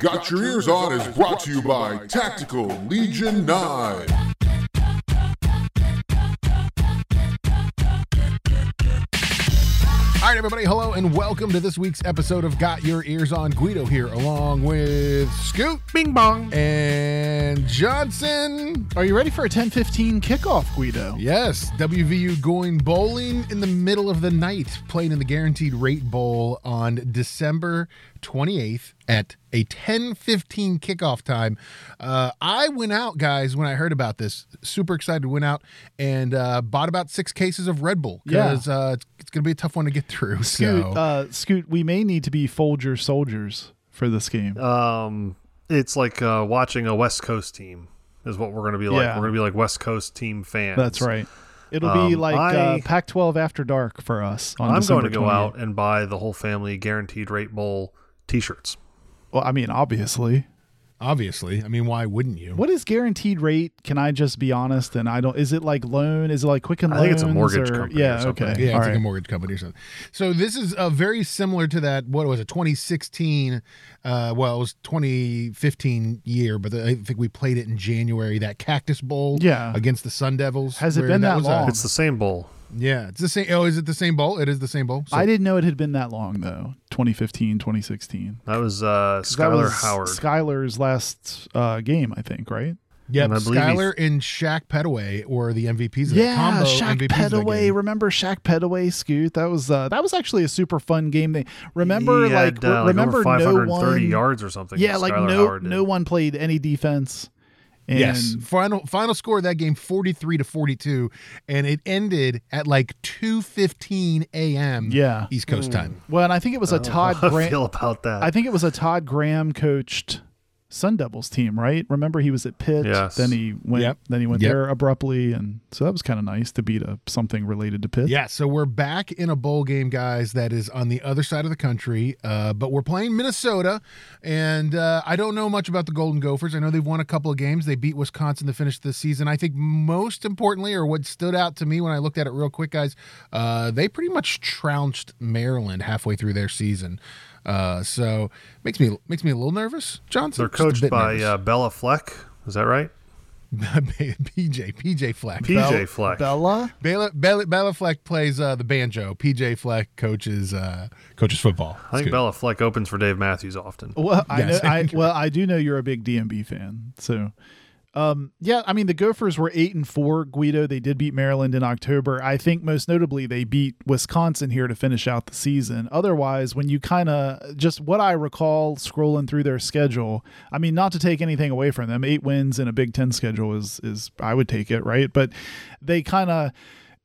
Got Your Ears On is brought to you by Tactical Legion 9. All right, everybody, hello and welcome to this week's episode of Got Your Ears On. Guido here, along with Scoot, Bing bong. and Johnson. Are you ready for a 10:15 kickoff, Guido? Yes, WVU going bowling in the middle of the night, playing in the Guaranteed Rate Bowl on December 28th at a 10:15 kickoff time. Uh, I went out, guys, when I heard about this. Super excited. Went out and uh, bought about six cases of Red Bull because uh, it's, it's going to be a tough one to get through. Scoot, So. uh, Scoot, we may need to be Folger soldiers for this game. Um, it's like uh, watching a West Coast team is what we're going to be like. Yeah. We're going to be like West Coast team fans. That's right. It'll be Um, like uh, Pac-12 after dark for us. On I'm December going to go out and buy the whole family guaranteed rate bowl T-shirts. Well, I mean, obviously. Obviously, I mean, why wouldn't you? What is guaranteed rate? Can I just be honest? And I don't. Is it like loan? Is it like Quicken I Loans? think it's a mortgage or, company Yeah. something. okay. Yeah, All it's like a mortgage company or something. So this is uh, very similar to that. What was it? 2016. Uh, well, it was 2015 year, but I think we played it in January. That Cactus Bowl. Yeah. Against the Sun Devils. Has it been that was a- long? It's the same bowl. Yeah, it's the same. Oh, is it the same bowl? It is the same bowl. So- I didn't know it had been that long though. 2015, 2016. That was uh, 'Cause that Skyler was Howard. Skyler's last uh, game, I think. Right. Yep. and I believe he- Skyler and Shaq Petteway were the MVPs. Of that Yeah, combo Shaq MVPs of that Petteway. Remember Shaq Petteway, Scoot? That was uh, that was actually a super fun game. They remember he like, uh, re- remember over no 530 one. yards or something. Yeah, like Skyler no Howard did. no one played any defense. And Yes. Final final score of that game 43 to 42 and it ended at like 2:15 a.m. Yeah. East Coast hmm. time. Well, and I think it was a oh, Todd How I Graham. feel about that. I think it was a Todd Graham coached Sun Devils team, right? Remember he was at Pitt, Yes. then he went Yep. then he went Yep. there abruptly and so that was kind of nice to beat a something related to Pitt. Yeah, so we're back in a bowl game, guys, that is on the other side of the country. Uh, but we're playing Minnesota, and uh, I don't know much about the Golden Gophers. I know they've won a couple of games. They beat Wisconsin to finish the season. I think most importantly, or what stood out to me when I looked at it real quick, guys, uh, they pretty much trounced Maryland halfway through their season. Uh, so makes me makes me a little nervous. Johnson. They're coached by uh, Bella Fleck. Is that right? PJ PJ Fleck. PJ Bell- Fleck. Bella? Bella Bella Bela Fleck plays uh, the banjo. PJ Fleck coaches uh, coaches football. I think good. Bella Fleck opens for Dave Matthews often. Well, I Yes. know. I, well, I do know you're a big DMB fan, so um, yeah. I mean, the Gophers were eight and four. Guido, they did beat Maryland in October. I think most notably they beat Wisconsin here to finish out the season. Otherwise, when you kind of just what I recall scrolling through their schedule, I mean, not to take anything away from them, eight wins in a Big Ten schedule is is I would take it right, but they kind of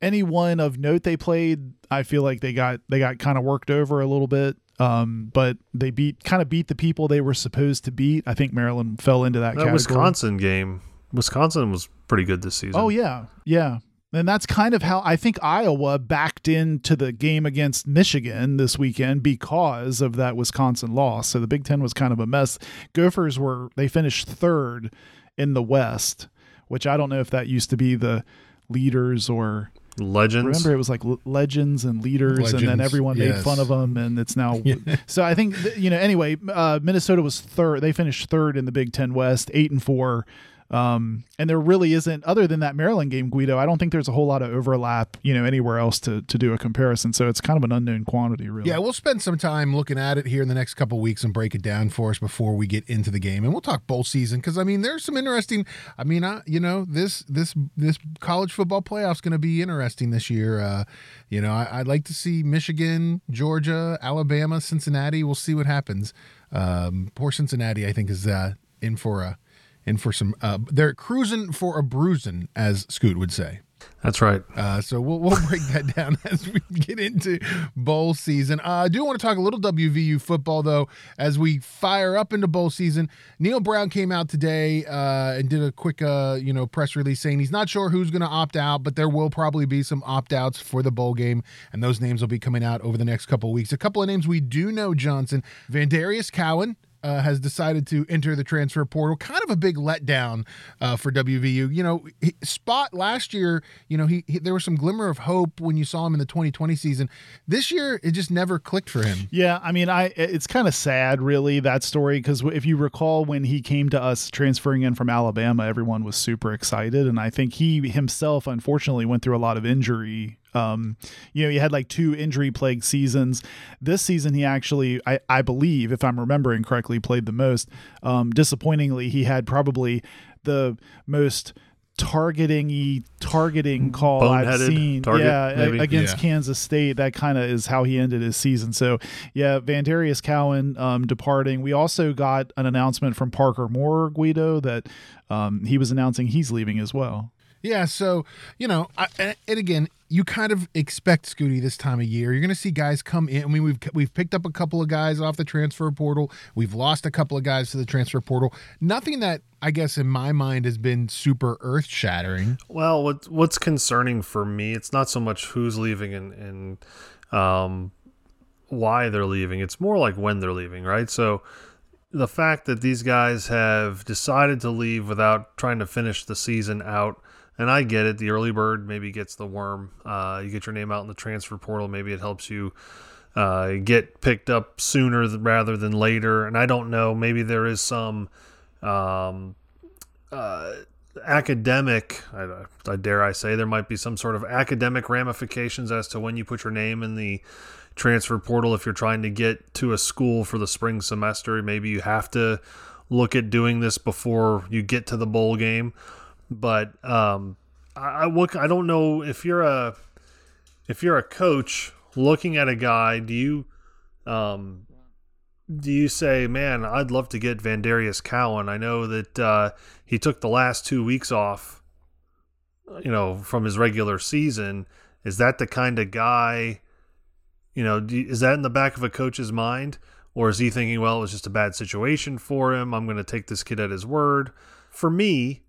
any one of note they played, I feel like they got they got kind of worked over a little bit. Um, but they beat kind of beat the people they were supposed to beat. I think Maryland fell into that, That category. Wisconsin game, Wisconsin was pretty good this season. Oh yeah, yeah. And that's kind of how I think Iowa backed into the game against Michigan this weekend because of that Wisconsin loss. So the Big Ten was kind of a mess. Gophers were they finished third in the West, which I don't know if that used to be the leaders or Legends. Remember, it was like l- legends and leaders, and then Legends, everyone made fun of them, and it's now. So I think th- you know. Anyway, uh, Minnesota was third. They finished third in the Big Ten West, eight and four. Um, and there really isn't, other than that Maryland game, Guido. I don't think there's a whole lot of overlap, you know, anywhere else to to do a comparison. So it's kind of an unknown quantity, really. Yeah, we'll spend some time looking at it here in the next couple weeks and break it down for us before we get into the game, and we'll talk bowl season because I mean there's some interesting. I mean, I, you know this this this college football playoff's going to be interesting this year. Uh, you know, I, I'd like to see Michigan, Georgia, Alabama, Cincinnati. We'll see what happens. Um, poor Cincinnati, I think, is uh, in for a in for some. Uh, they're cruising for a bruising, as Scoot would say. That's right. Uh, so we'll, we'll break that down as we get into bowl season. Uh, I do want to talk a little WVU football, though, as we fire up into bowl season. Neal Brown came out today uh, and did a quick, uh, you know, press release saying he's not sure who's going to opt out, but there will probably be some opt outs for the bowl game, and those names will be coming out over the next couple of weeks. A couple of names we do know, Johnson, Vandarius Cowan uh, has decided to enter the transfer portal. Kind of a big letdown uh, for WVU. You know, he, Spot last year, you know, he, he, there was some glimmer of hope when you saw him in the 2020 season. This year, it just never clicked for him. Yeah, I mean, I it's kind of sad, really, that story because if you recall when he came to us transferring in from Alabama, everyone was super excited, and I think he himself, unfortunately, went through a lot of injury um, you know, he had like two injury plagued seasons. This season, he actually, I, I believe, if I'm remembering correctly, played the most. Um, disappointingly, he had probably the most targeting targeting call I've seen. Target, yeah, maybe? against Yeah. Kansas State. That kind of is how he ended his season. So yeah, Vandarius Cowan um, departing. We also got an announcement from Parker Moore Guido that um, he was announcing he's leaving as well. Yeah, so you know, I, and again, you kind of expect Scooty this time of year. You're going to see guys come in. I mean, we've we've picked up a couple of guys off the transfer portal. We've lost a couple of guys to the transfer portal. Nothing that I guess in my mind has been super earth shattering. Well, what what's concerning for me, it's not so much who's leaving and and um, why they're leaving. It's more like when they're leaving, right? So the fact that these guys have decided to leave without trying to finish the season out, and I get it. The early bird maybe gets the worm. Uh, you get your name out in the transfer portal. Maybe it helps you uh, get picked up sooner rather than later. And I don't know. Maybe there is some. Um, uh, academic, I, I dare I say, there might be some sort of academic ramifications as to when you put your name in the transfer portal. If you're trying to get to a school for the spring semester, maybe you have to look at doing this before you get to the bowl game. But um, I, I look, I don't know if you're a if you're a coach looking at a guy, do you um, do you say, man, I'd love to get Vandarius Cowan? I know that uh, he took the last two weeks off, you know, from his regular season. Is that the kind of guy, you know, do, is that in the back of a coach's mind? Or is he thinking, well, it was just a bad situation for him. I'm going to take this kid at his word. For me,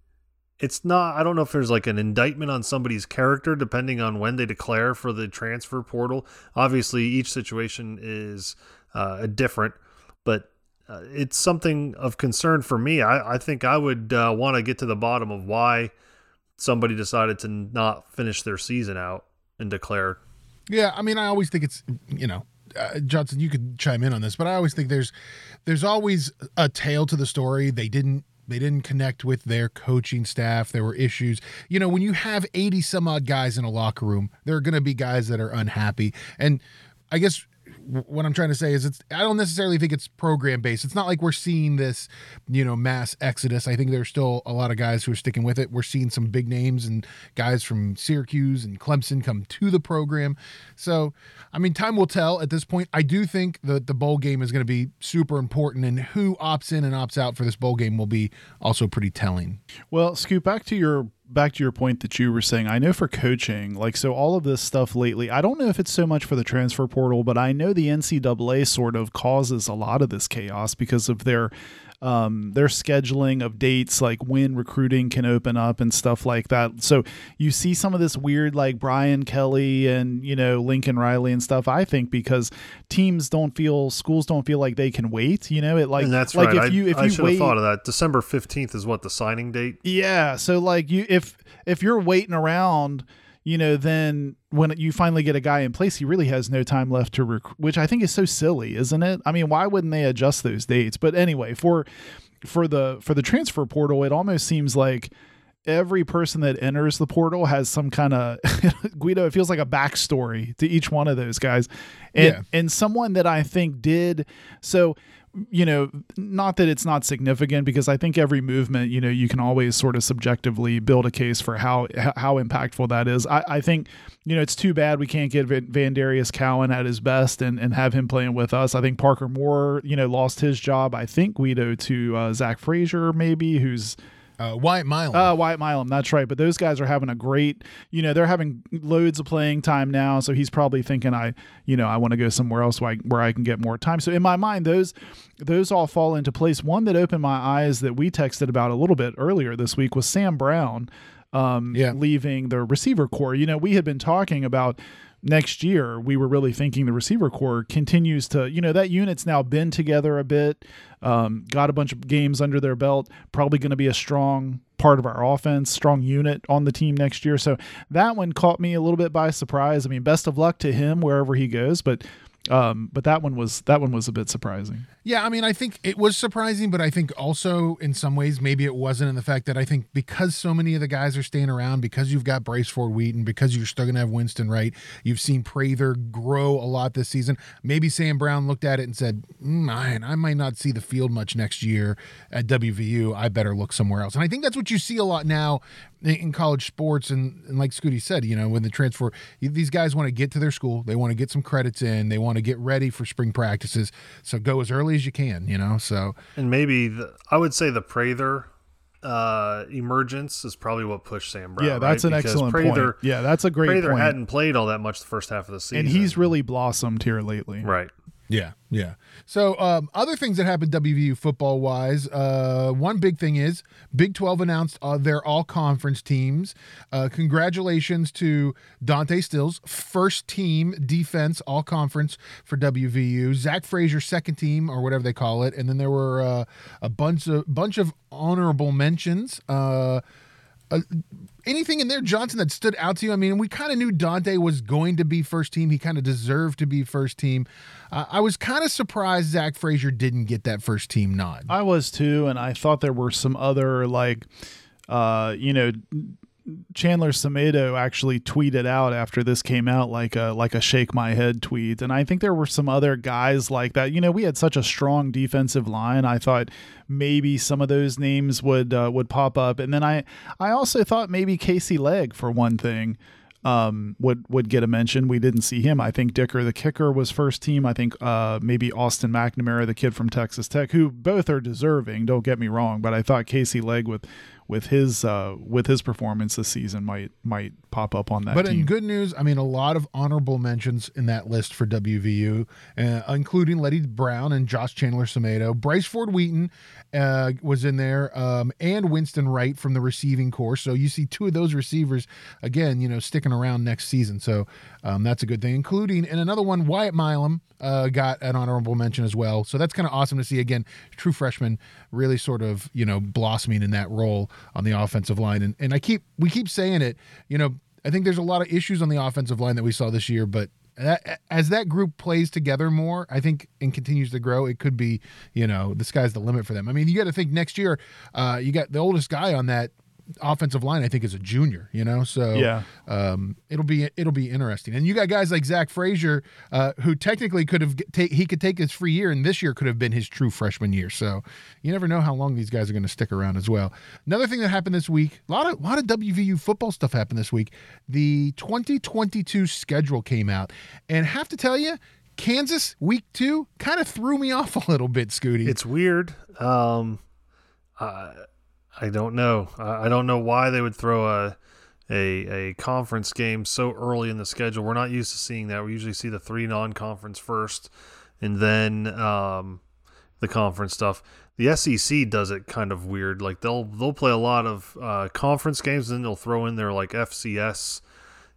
it's not, I don't know if there's like an indictment on somebody's character depending on when they declare for the transfer portal. Obviously, each situation is uh, different, but uh, it's something of concern for me. I, I think I would uh, want to get to the bottom of why somebody decided to not finish their season out and declare. Yeah, I mean, I always think it's you know, uh, Johnson, you could chime in on this, but I always think there's there's always a tail to the story. They didn't they didn't connect with their coaching staff. There were issues. You know, when you have 80 some odd guys in a locker room, there are going to be guys that are unhappy. And I guess what I'm trying to say is it's I don't necessarily think it's program based. It's not like we're seeing this, you know, mass exodus. I think there's still a lot of guys who are sticking with it. We're seeing some big names and guys from Syracuse and Clemson come to the program. So, I mean, time will tell at this point. I do think that the bowl game is going to be super important and who opts in and opts out for this bowl game will be also pretty telling. Well, Scoop, back to your back to your point that you were saying. I know for coaching, like so all of this stuff lately, I don't know if it's so much for the transfer portal, but I know the NCAA sort of causes a lot of this chaos because of their um, their scheduling of dates, like when recruiting can open up and stuff like that. So you see some of this weird, like Brian Kelly and you know Lincoln Riley and stuff. I think because teams don't feel, schools don't feel like they can wait. You know, it like and that's like right. if you I, if I you should wait, have thought of that. December 15th is what the signing date. yeah. So like you if if you're waiting around, you know, then when you finally get a guy in place, he really has no time left to recruit, which I think is so silly, isn't it? I mean, why wouldn't they adjust those dates? But anyway, for for the for the transfer portal, it almost seems like every person that enters the portal has some kind of Guido. It feels like a backstory to each one of those guys, and Yeah. and someone that I think did so. You know, not that it's not significant because I think every movement, you know, you can always sort of subjectively build a case for how how impactful that is. I, I think, you know, it's too bad we can't get Van Vandarius Cowan at his best and, and have him playing with us. I think Parker Moore, you know, lost his job. I think Guido to uh, Zach Frazier, maybe, who's Uh, Wyatt Milum. uh, Wyatt Milum, that's right. But those guys are having a great, you know, they're having loads of playing time now. So he's probably thinking, I, you know, I want to go somewhere else where I, where I can get more time. So in my mind, those those all fall into place. One that opened my eyes that we texted about a little bit earlier this week was Sam Brown um, Yeah. leaving the receiver core. You know, we had been talking about next year, we were really thinking the receiver core continues to, you know, that unit's now been together a bit, um, got a bunch of games under their belt, probably going to be a strong part of our offense, strong unit on the team next year. So that one caught me a little bit by surprise. I mean, best of luck to him wherever he goes, but um, but that one was that one was a bit surprising. Yeah, I mean, I think it was surprising, but I think also in some ways maybe it wasn't in the fact that I think because so many of the guys are staying around, because you've got Brace Braceford Wheaton, because you're still gonna have Winston Wright, you've seen Prather grow a lot this season. Maybe Sam Brown looked at it and said, mm, "Man, I might not see the field much next year at WVU. I better look somewhere else." And I think that's what you see a lot now in college sports and, and like Scooty said, you know, when the transfer these guys want to get to their school, they want to get some credits in, they want to get ready for spring practices. So go as early as you can, you know. So and maybe the, I would say the Prather uh, emergence is probably what pushed Sam Brown. Yeah, that's right? an Because excellent Prather, point. Yeah, that's a great Prather point. hadn't played all that much the first half of the season, and he's really blossomed here lately. right. Yeah, yeah. So um, other things that happened WVU football wise, uh, one big thing is Big Twelve announced uh, their all conference teams. Uh, congratulations to Dante Stills, first team defense all conference for WVU. Zach Frazier, second team or whatever they call it, and then there were uh, a bunch of bunch of honorable mentions. Uh, uh, anything in there, Johnson, that stood out to you? I mean, we kind of knew Dante was going to be first team. He kind of deserved to be first team. Uh, I was kind of surprised Zach Frazier didn't get that first team nod. I was too, and I thought there were some other like, uh, you know, Chandler Semedo actually tweeted out after this came out like a like a shake my head tweet, and I think there were some other guys like that. You know, we had such a strong defensive line. I thought maybe some of those names would uh, would pop up, and then I I also thought maybe Casey Legg for one thing um, would would get a mention. We didn't see him. I think Dicker, the kicker, was first team. I think uh, maybe Austin McNamara, the kid from Texas Tech, who both are deserving. Don't get me wrong, but I thought Casey Legg with with his uh, with his performance this season might might pop up on that. But team. in good news, I mean, a lot of honorable mentions in that list for WVU, uh, including Letty Brown and Josh Chandler Semedo. Bryce Ford Wheaton uh, was in there, um, and Winston Wright from the receiving corps. So you see two of those receivers again, you know, sticking around next season. So um, that's a good thing. Including and another one, Wyatt Milum uh, got an honorable mention as well. So that's kind of awesome to see again. True freshman really sort of you know blossoming in that role on the offensive line. And and I keep we keep saying it, you know. I think there's a lot of issues on the offensive line that we saw this year, but that, as that group plays together more, I think, and continues to grow, it could be, you know, the sky's the limit for them. I mean, you got to think next year, uh, you got the oldest guy on that offensive line, I think, is a junior. You know, so Yeah. um, it'll be it'll be interesting. And you got guys like Zach Frazier, uh, who technically could have take he could take his free year, and this year could have been his true freshman year. So you never know how long these guys are going to stick around as well. Another thing that happened this week, a lot of lot of WVU football stuff happened this week. The 2022 schedule came out, and have to tell you. Kansas week two kind of threw me off a little bit, Scooty. It's weird. Um, I I don't know. I don't know why they would throw a a a conference game so early in the schedule. We're not used to seeing that. We usually see the three non-conference first, and then um, the conference stuff. The SEC does it kind of weird. Like they'll they'll play a lot of uh, conference games, and then they'll throw in their like FCS,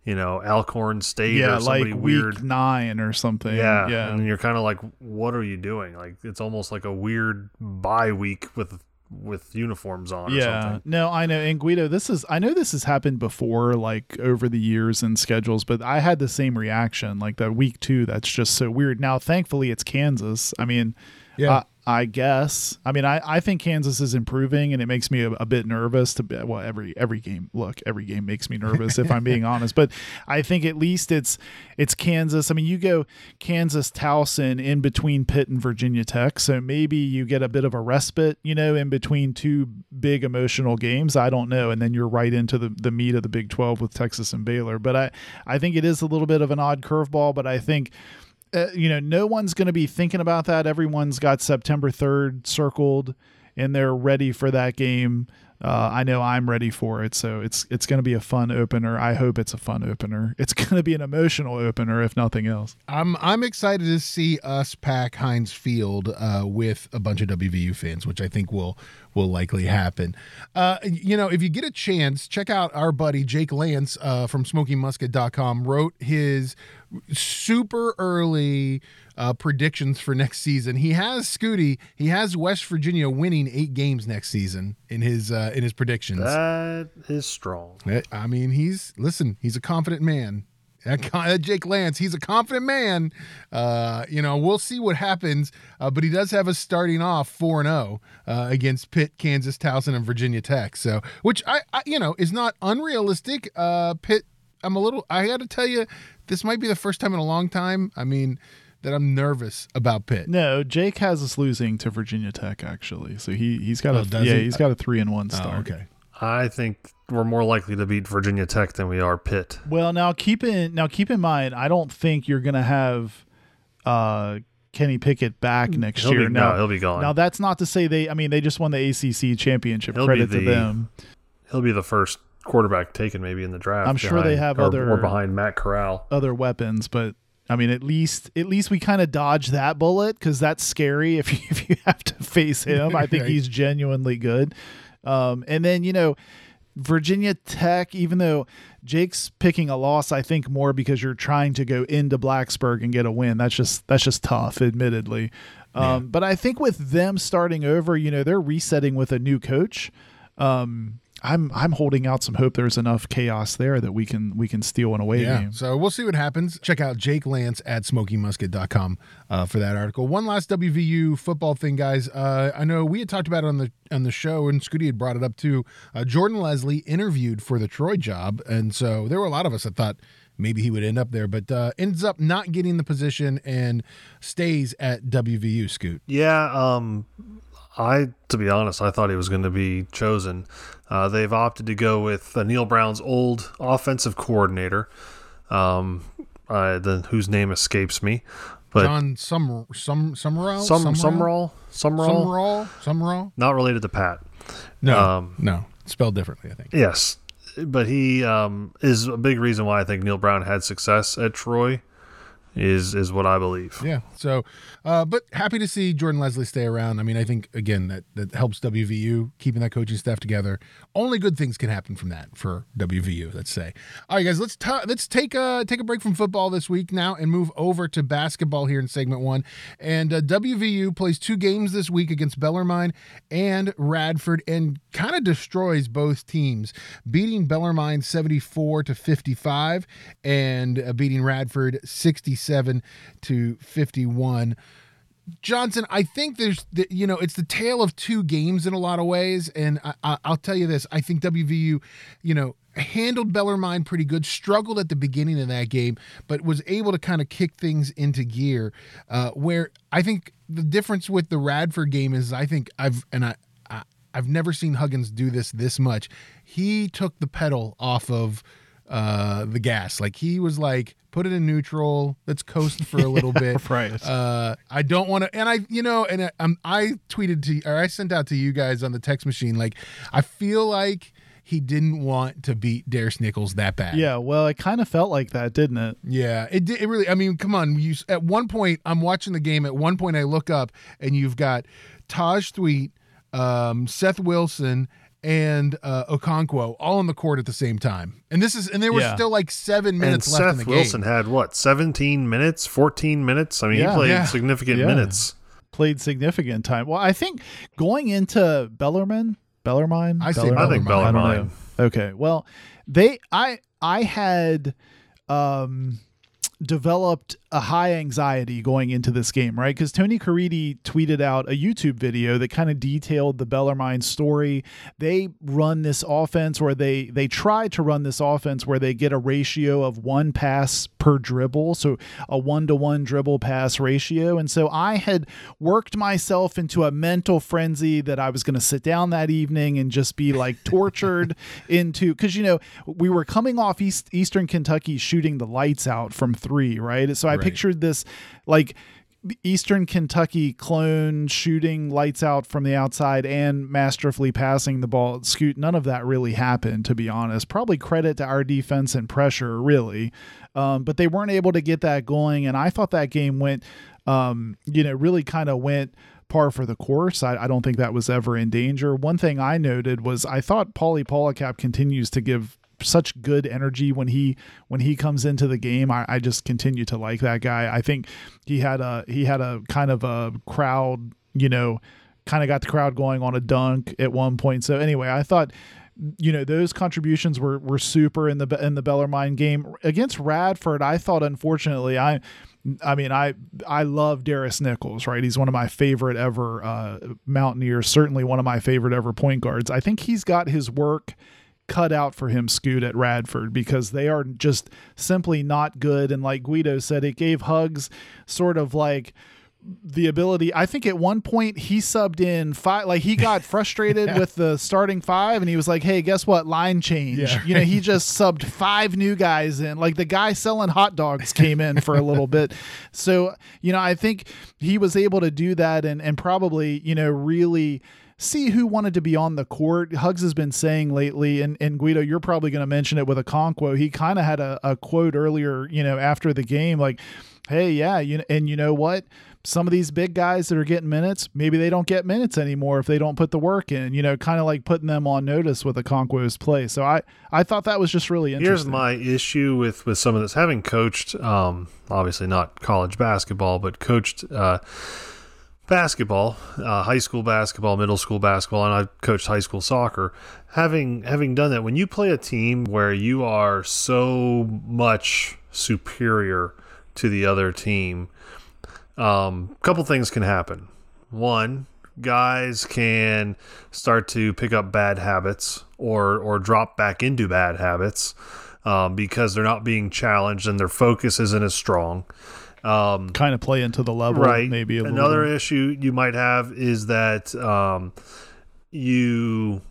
you know, Alcorn State yeah, or somebody like weird. week nine or something. Yeah, yeah. and you're kind of like, what are you doing? Like it's almost like a weird bye week with with uniforms on. Or yeah something. no i know and guido this is i know this has happened before like over the years and schedules but i had the same reaction like that week two that's just so weird now thankfully it's kansas i mean Yeah. I, I guess. I mean I, I think kansas is improving and it makes me a, a bit nervous to be well every every game look every game makes me nervous if i'm being honest but i think at least it's it's kansas. I mean you go kansas towson in between pitt and virginia tech so maybe you get a bit of a respite you know in between two big emotional games. I don't know. And then you're right into the, the meat of the big 12 with texas and baylor but i i think it is a little bit of an odd curveball but i think uh, you know, no one's going to be thinking about that. Everyone's got September 3rd circled and they're ready for that game. uh, I know I'm ready for it. So it's it's going to be a fun opener. I hope it's a fun opener. It's going to be an emotional opener, if nothing else. I'm I'm excited to see us pack Heinz Field uh, with a bunch of WVU fans, which I think will will likely happen. Uh, you know, if you get a chance, check out our buddy Jake Lance uh, from SmokingMusket.com. Wrote his super early uh, predictions for next season. He has Scooty. He has West Virginia winning eight games next season in his uh, in his predictions. That is strong. I mean, he's listen. He's a confident man. That Jake Lance, he's a confident man. Uh, you know, we'll see what happens, uh, but he does have us starting off four and zero uh, against Pitt, Kansas, Towson, and Virginia Tech. So, which I, I you know, is not unrealistic. Uh, Pitt, I'm a little. I got to tell you, this might be the first time in a long time. I mean, that I'm nervous about Pitt. No, Jake has us losing to Virginia Tech actually. So he he's got Oh, a yeah he? he's got a three and one start. okay. I think we're more likely to beat Virginia Tech than we are Pitt. Well, now keep in now keep in mind, I don't think you're gonna have uh, Kenny Pickett back next He'll year. be, now, no, he'll be gone. now that's not to say they. I mean, they just won the ACC championship. He'll be Credit to them. he'll be the first quarterback taken maybe in the draft. I'm sure they have or, other- or behind Matt Corral. Other weapons, but I mean, at least at least we kind of dodge that bullet because that's scary if you, if you have to face him. I think Right. he's genuinely good. Um, and then you know, Virginia Tech, even though Jake's picking a loss, I think more because you're trying to go into Blacksburg and get a win. That's just that's just tough, admittedly. Um, But I think with them starting over, you know, they're resetting with a new coach. Um, I'm I'm holding out some hope. There's enough chaos there that we can we can steal an away Yeah. game. So we'll see what happens. Check out Jake Lance at smokingmusket.com uh, for that article. One last WVU football thing, guys. Uh, I know we had talked about it on the on the show, and Scooty had brought it up too. Uh, Jordan Lesley interviewed for the Troy job, and so there were a lot of us that thought maybe he would end up there, but uh, ends up not getting the position and stays at WVU. Scoot. Yeah, um, I to be honest, I thought he was going to be chosen. Uh, they've opted to go with uh, Neal Brown's old offensive coordinator, um, uh, the, whose name escapes me, but John Sum Sum Sumrall Sumrall, Sumrall, Sumrall Sumrall. not related to Pat. No, Um, no, spelled differently. I think. Yes, but he um, is a big reason why I think Neal Brown had success at Troy. Is is what I believe. Yeah. So, uh, but happy to see Jordan Lesley stay around. I mean, I think again that that helps WVU keeping that coaching staff together. Only good things can happen from that for WVU. Let's say. All right, guys. Let's let's take a take a break from football this week now and move over to basketball here in segment one. And uh, WVU plays two games this week against Bellarmine and Radford, and kind of destroys both teams, beating Bellarmine seventy four to fifty five, and uh, beating Radford sixty seven to fifty one. Johnson, I think there's, the, you know, it's the tale of two games in a lot of ways, and I, I, I'll tell you this: I think WVU, you know, handled Bellarmine pretty good. Struggled at the beginning of that game, but was able to kind of kick things into gear. Uh, where I think the difference with the Radford game is, I think I've and I, I I've never seen Huggins do this this much. He took the pedal off of uh the gas like he was like put it in neutral let's coast for a little bit right. uh i don't want to and i you know and I, um, I tweeted to or i sent out to you guys on the text machine like i feel like he didn't want to beat Darris Nichols that bad. Yeah, well, it kind of felt like that, didn't it? Yeah, it did. It really. I mean, come on. You at one point, I'm watching the game. At one point, I look up and you've got Taj Thweatt, um, Seth Wilson, and uh, Okonkwo all on the court at the same time. And this is and there was Yeah. still like seven And minutes left in Seth the Wilson game. had what, 17 minutes, 14 minutes? I mean, Yeah. he played Yeah. significant Yeah. minutes. Played significant time. Well, I think going into Bellarmine, Bellarmine, I say Bellarmine? I think Bellarmine. I don't Bellarmine. know. Okay. Well, they I I had um developed a high anxiety going into this game, right? Because Tony Caridi tweeted out a YouTube video that kind of detailed the Bellarmine story. They run this offense where they they try to run this offense where they get a ratio of one pass per dribble, so a one to one dribble pass ratio. And so I had worked myself into a mental frenzy that I was going to sit down that evening and just be like tortured into because you know we were coming off East Eastern Kentucky shooting the lights out from three, right? So I Right. pictured this like Eastern Kentucky clone shooting lights out from the outside and masterfully passing the ball. Scoot, none of that really happened, to be honest. Probably credit to our defense and pressure, really. Um, but they weren't able to get that going. And I thought that game went, um, you know, really kind of went par for the course. I, I, don't think that was ever in danger. One thing I noted was I thought Pauly Paulicap continues to give such good energy when he when he comes into the game. I, I just continue to like that guy. I think he had a he had a kind of a crowd, you know, kind of got the crowd going on a dunk at one point. So anyway, I thought you know those contributions were were super in the in the Bellarmine game against Radford. I thought unfortunately I I mean, I I love Darris Nichols, right? He's one of my favorite ever uh, Mountaineers, certainly one of my favorite ever point guards. I think he's got his work cut out for him, Scoot, at Radford because they are just simply not good. And like Guido said, it gave Hugs sort of like the ability. I think at one point he subbed in five, like he got frustrated yeah. with the starting five, and he was like, "Hey, guess what? Line change." Yeah. You know, he just subbed five new guys in. Like the guy selling hot dogs came in for a little bit. So you know, I think he was able to do that, and and probably you know really see who wanted to be on the court. Hugs has been saying lately, and, and Guido, you're probably going to mention it with Okonkwo. He kind of had a, a quote earlier, you know, after the game, like, hey, yeah, you and you know what? Some of these big guys that are getting minutes, maybe they don't get minutes anymore if they don't put the work in, you know, kind of like putting them on notice with Okonkwo's play. So I, I thought that was just really interesting. Here's my issue with, with some of this. Having coached, um, obviously not college basketball, but coached, uh, basketball, uh, high school basketball, middle school basketball, and I coached high school soccer. Having having done that, when you play a team where you are so much superior to the other team, a um, couple things can happen. One, guys can start to pick up bad habits or or drop back into bad habits um, because they're not being challenged and their focus isn't as strong. Um, kind of play into the level, right? Maybe another issue you might have is that um, you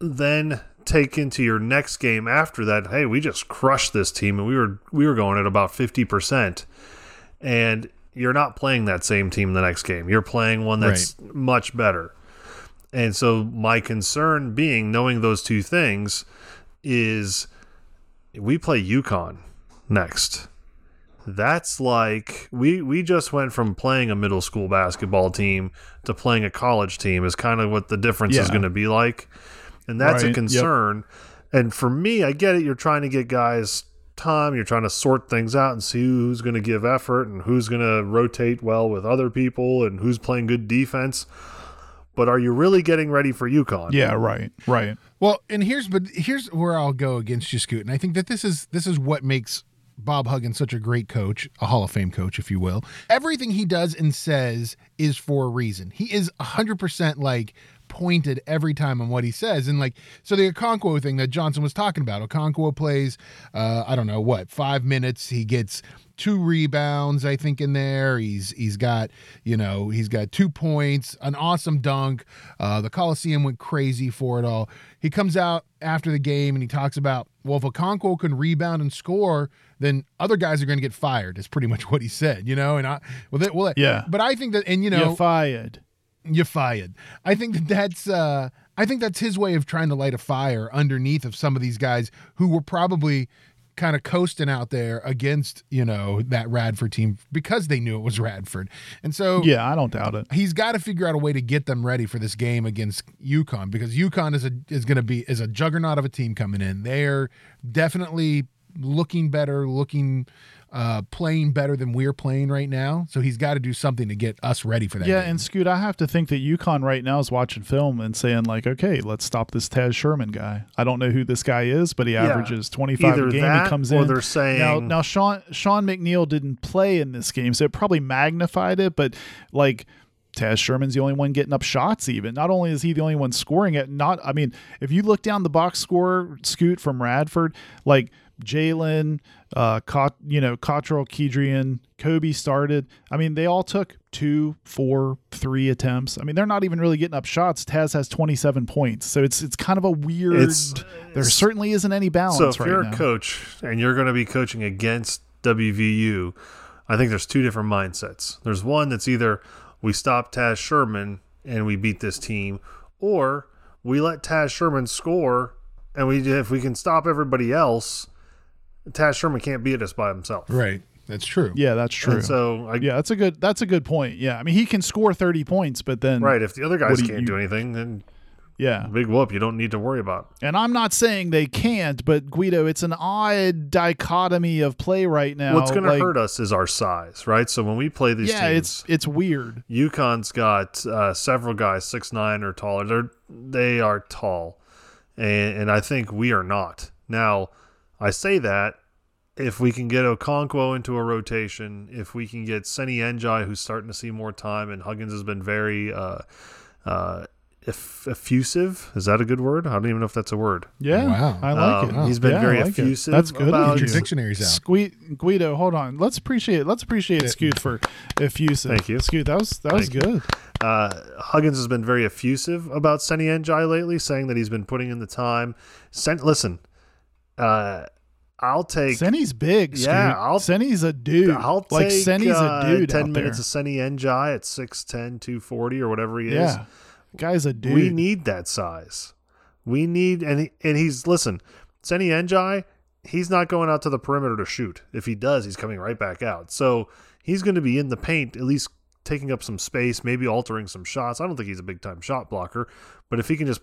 then take into your next game after that. Hey, we just crushed this team, and we were we were going at about fifty percent, and you're not playing that same team the next game. You're playing one that's right. much better. And so my concern being knowing those two things is we play UConn next that's like we we just went from playing a middle school basketball team to playing a college team is kind of what the difference yeah. is going to be like and that's right. a concern yep. and for me i get it you're trying to get guys time you're trying to sort things out and see who's going to give effort and who's going to rotate well with other people and who's playing good defense but are you really getting ready for UConn? Yeah, right, right. Well, and here's but here's where I'll go against you, Scoot. And I think that this is this is what makes Bob Huggins such a great coach, a Hall of Fame coach, if you will. Everything he does and says is for a reason. He is 100% like pointed every time on what he says. And like, so the Okonkwo thing that Johnson was talking about, Okonkwo plays, uh, I don't know what, five minutes. He gets two rebounds, I think, in there. He's he's got you know he's got two points, an awesome dunk. Uh, the Coliseum went crazy for it all. He comes out after the game and he talks about well, if Okonkwo can rebound and score, then other guys are going to get fired. Is pretty much what he said, you know. And I well, that, well, yeah. But I think that, and you know, you're fired. You're fired. I think that that's. uh I think that's his way of trying to light a fire underneath of some of these guys who were probably kind of coasting out there against you know that Radford team because they knew it was Radford, and so yeah, I don't doubt it. He's got to figure out a way to get them ready for this game against UConn because UConn is a is going to be is a juggernaut of a team coming in. They're definitely looking better, looking uh, playing better than we're playing right now. So he's got to do something to get us ready for that. Yeah, game. and Scoot, I have to think that UConn right now is watching film and saying like, okay, let's stop this Taz Sherman guy. I don't know who this guy is, but he yeah. averages twenty five a game. he comes or in. They're saying now, now Sean Sean McNeil didn't play in this game, so it probably magnified it. But like. Taz Sherman's the only one getting up shots. Even not only is he the only one scoring it, not I mean, if you look down the box score, Scoot from Radford, like Jalen, uh, Cot, you know, Cottrell, Kedrian, Kobe started. I mean, they all took two, four, three attempts. I mean, they're not even really getting up shots. Taz has 27 points. So it's it's kind of a weird it's, there it's, certainly isn't any balance. So if right you're now. a coach and you're going to be coaching against WVU, I think there's two different mindsets. There's one that's either we stop Taz Sherman and we beat this team, or we let Taz Sherman score and we if we can stop everybody else, Taz Sherman can't beat us by himself. Right. That's true. Yeah, that's true. And so I, yeah, that's a good that's a good point. Yeah, I mean he can score thirty points, but then right, if the other guys do can't do anything, then yeah, big whoop, you don't need to worry about. and I'm not saying they can't, but Guido, it's an odd dichotomy of play right now. What's going to hurt us is our size, right? So when we play these Yeah, teams, it's it's weird. UConn's got uh, several guys six nine or taller. They're they are tall, and and I think we are not. Now, I say that if we can get Okonkwo into a rotation, if we can get Seny Ndiaye, who's starting to see more time, and Huggins has been very uh, uh, eff- effusive. Is that a good word? I don't even know if that's a word. Yeah, Wow. I like Um, it. he's been Yeah, very like it. effusive That's good. about- of Get you. your dictionaries out. Sque- Guido, hold on. Let's appreciate let's appreciate Scoot for effusive. Thank you. Scoot. That was that was Thank you. good. Uh, Huggins has been very effusive about Seny Ndiaye lately, saying that he's been putting in the time. Sen- listen, uh, I'll take Senny's big. Scoot. Yeah, I'll- Senny's a dude. I'll like take Senny's uh, a dude. ten minutes there. of Seny Ndiaye at 6'10", 240 or whatever he is. Yeah, guy's a dude. We need that size. We need and he, and he's listen, Seny Ndiaye, he's not going out to the perimeter to shoot. If he does, he's coming right back out. So he's going to be in the paint, at least taking up some space, maybe altering some shots. I don't think he's a big time shot blocker, but if he can just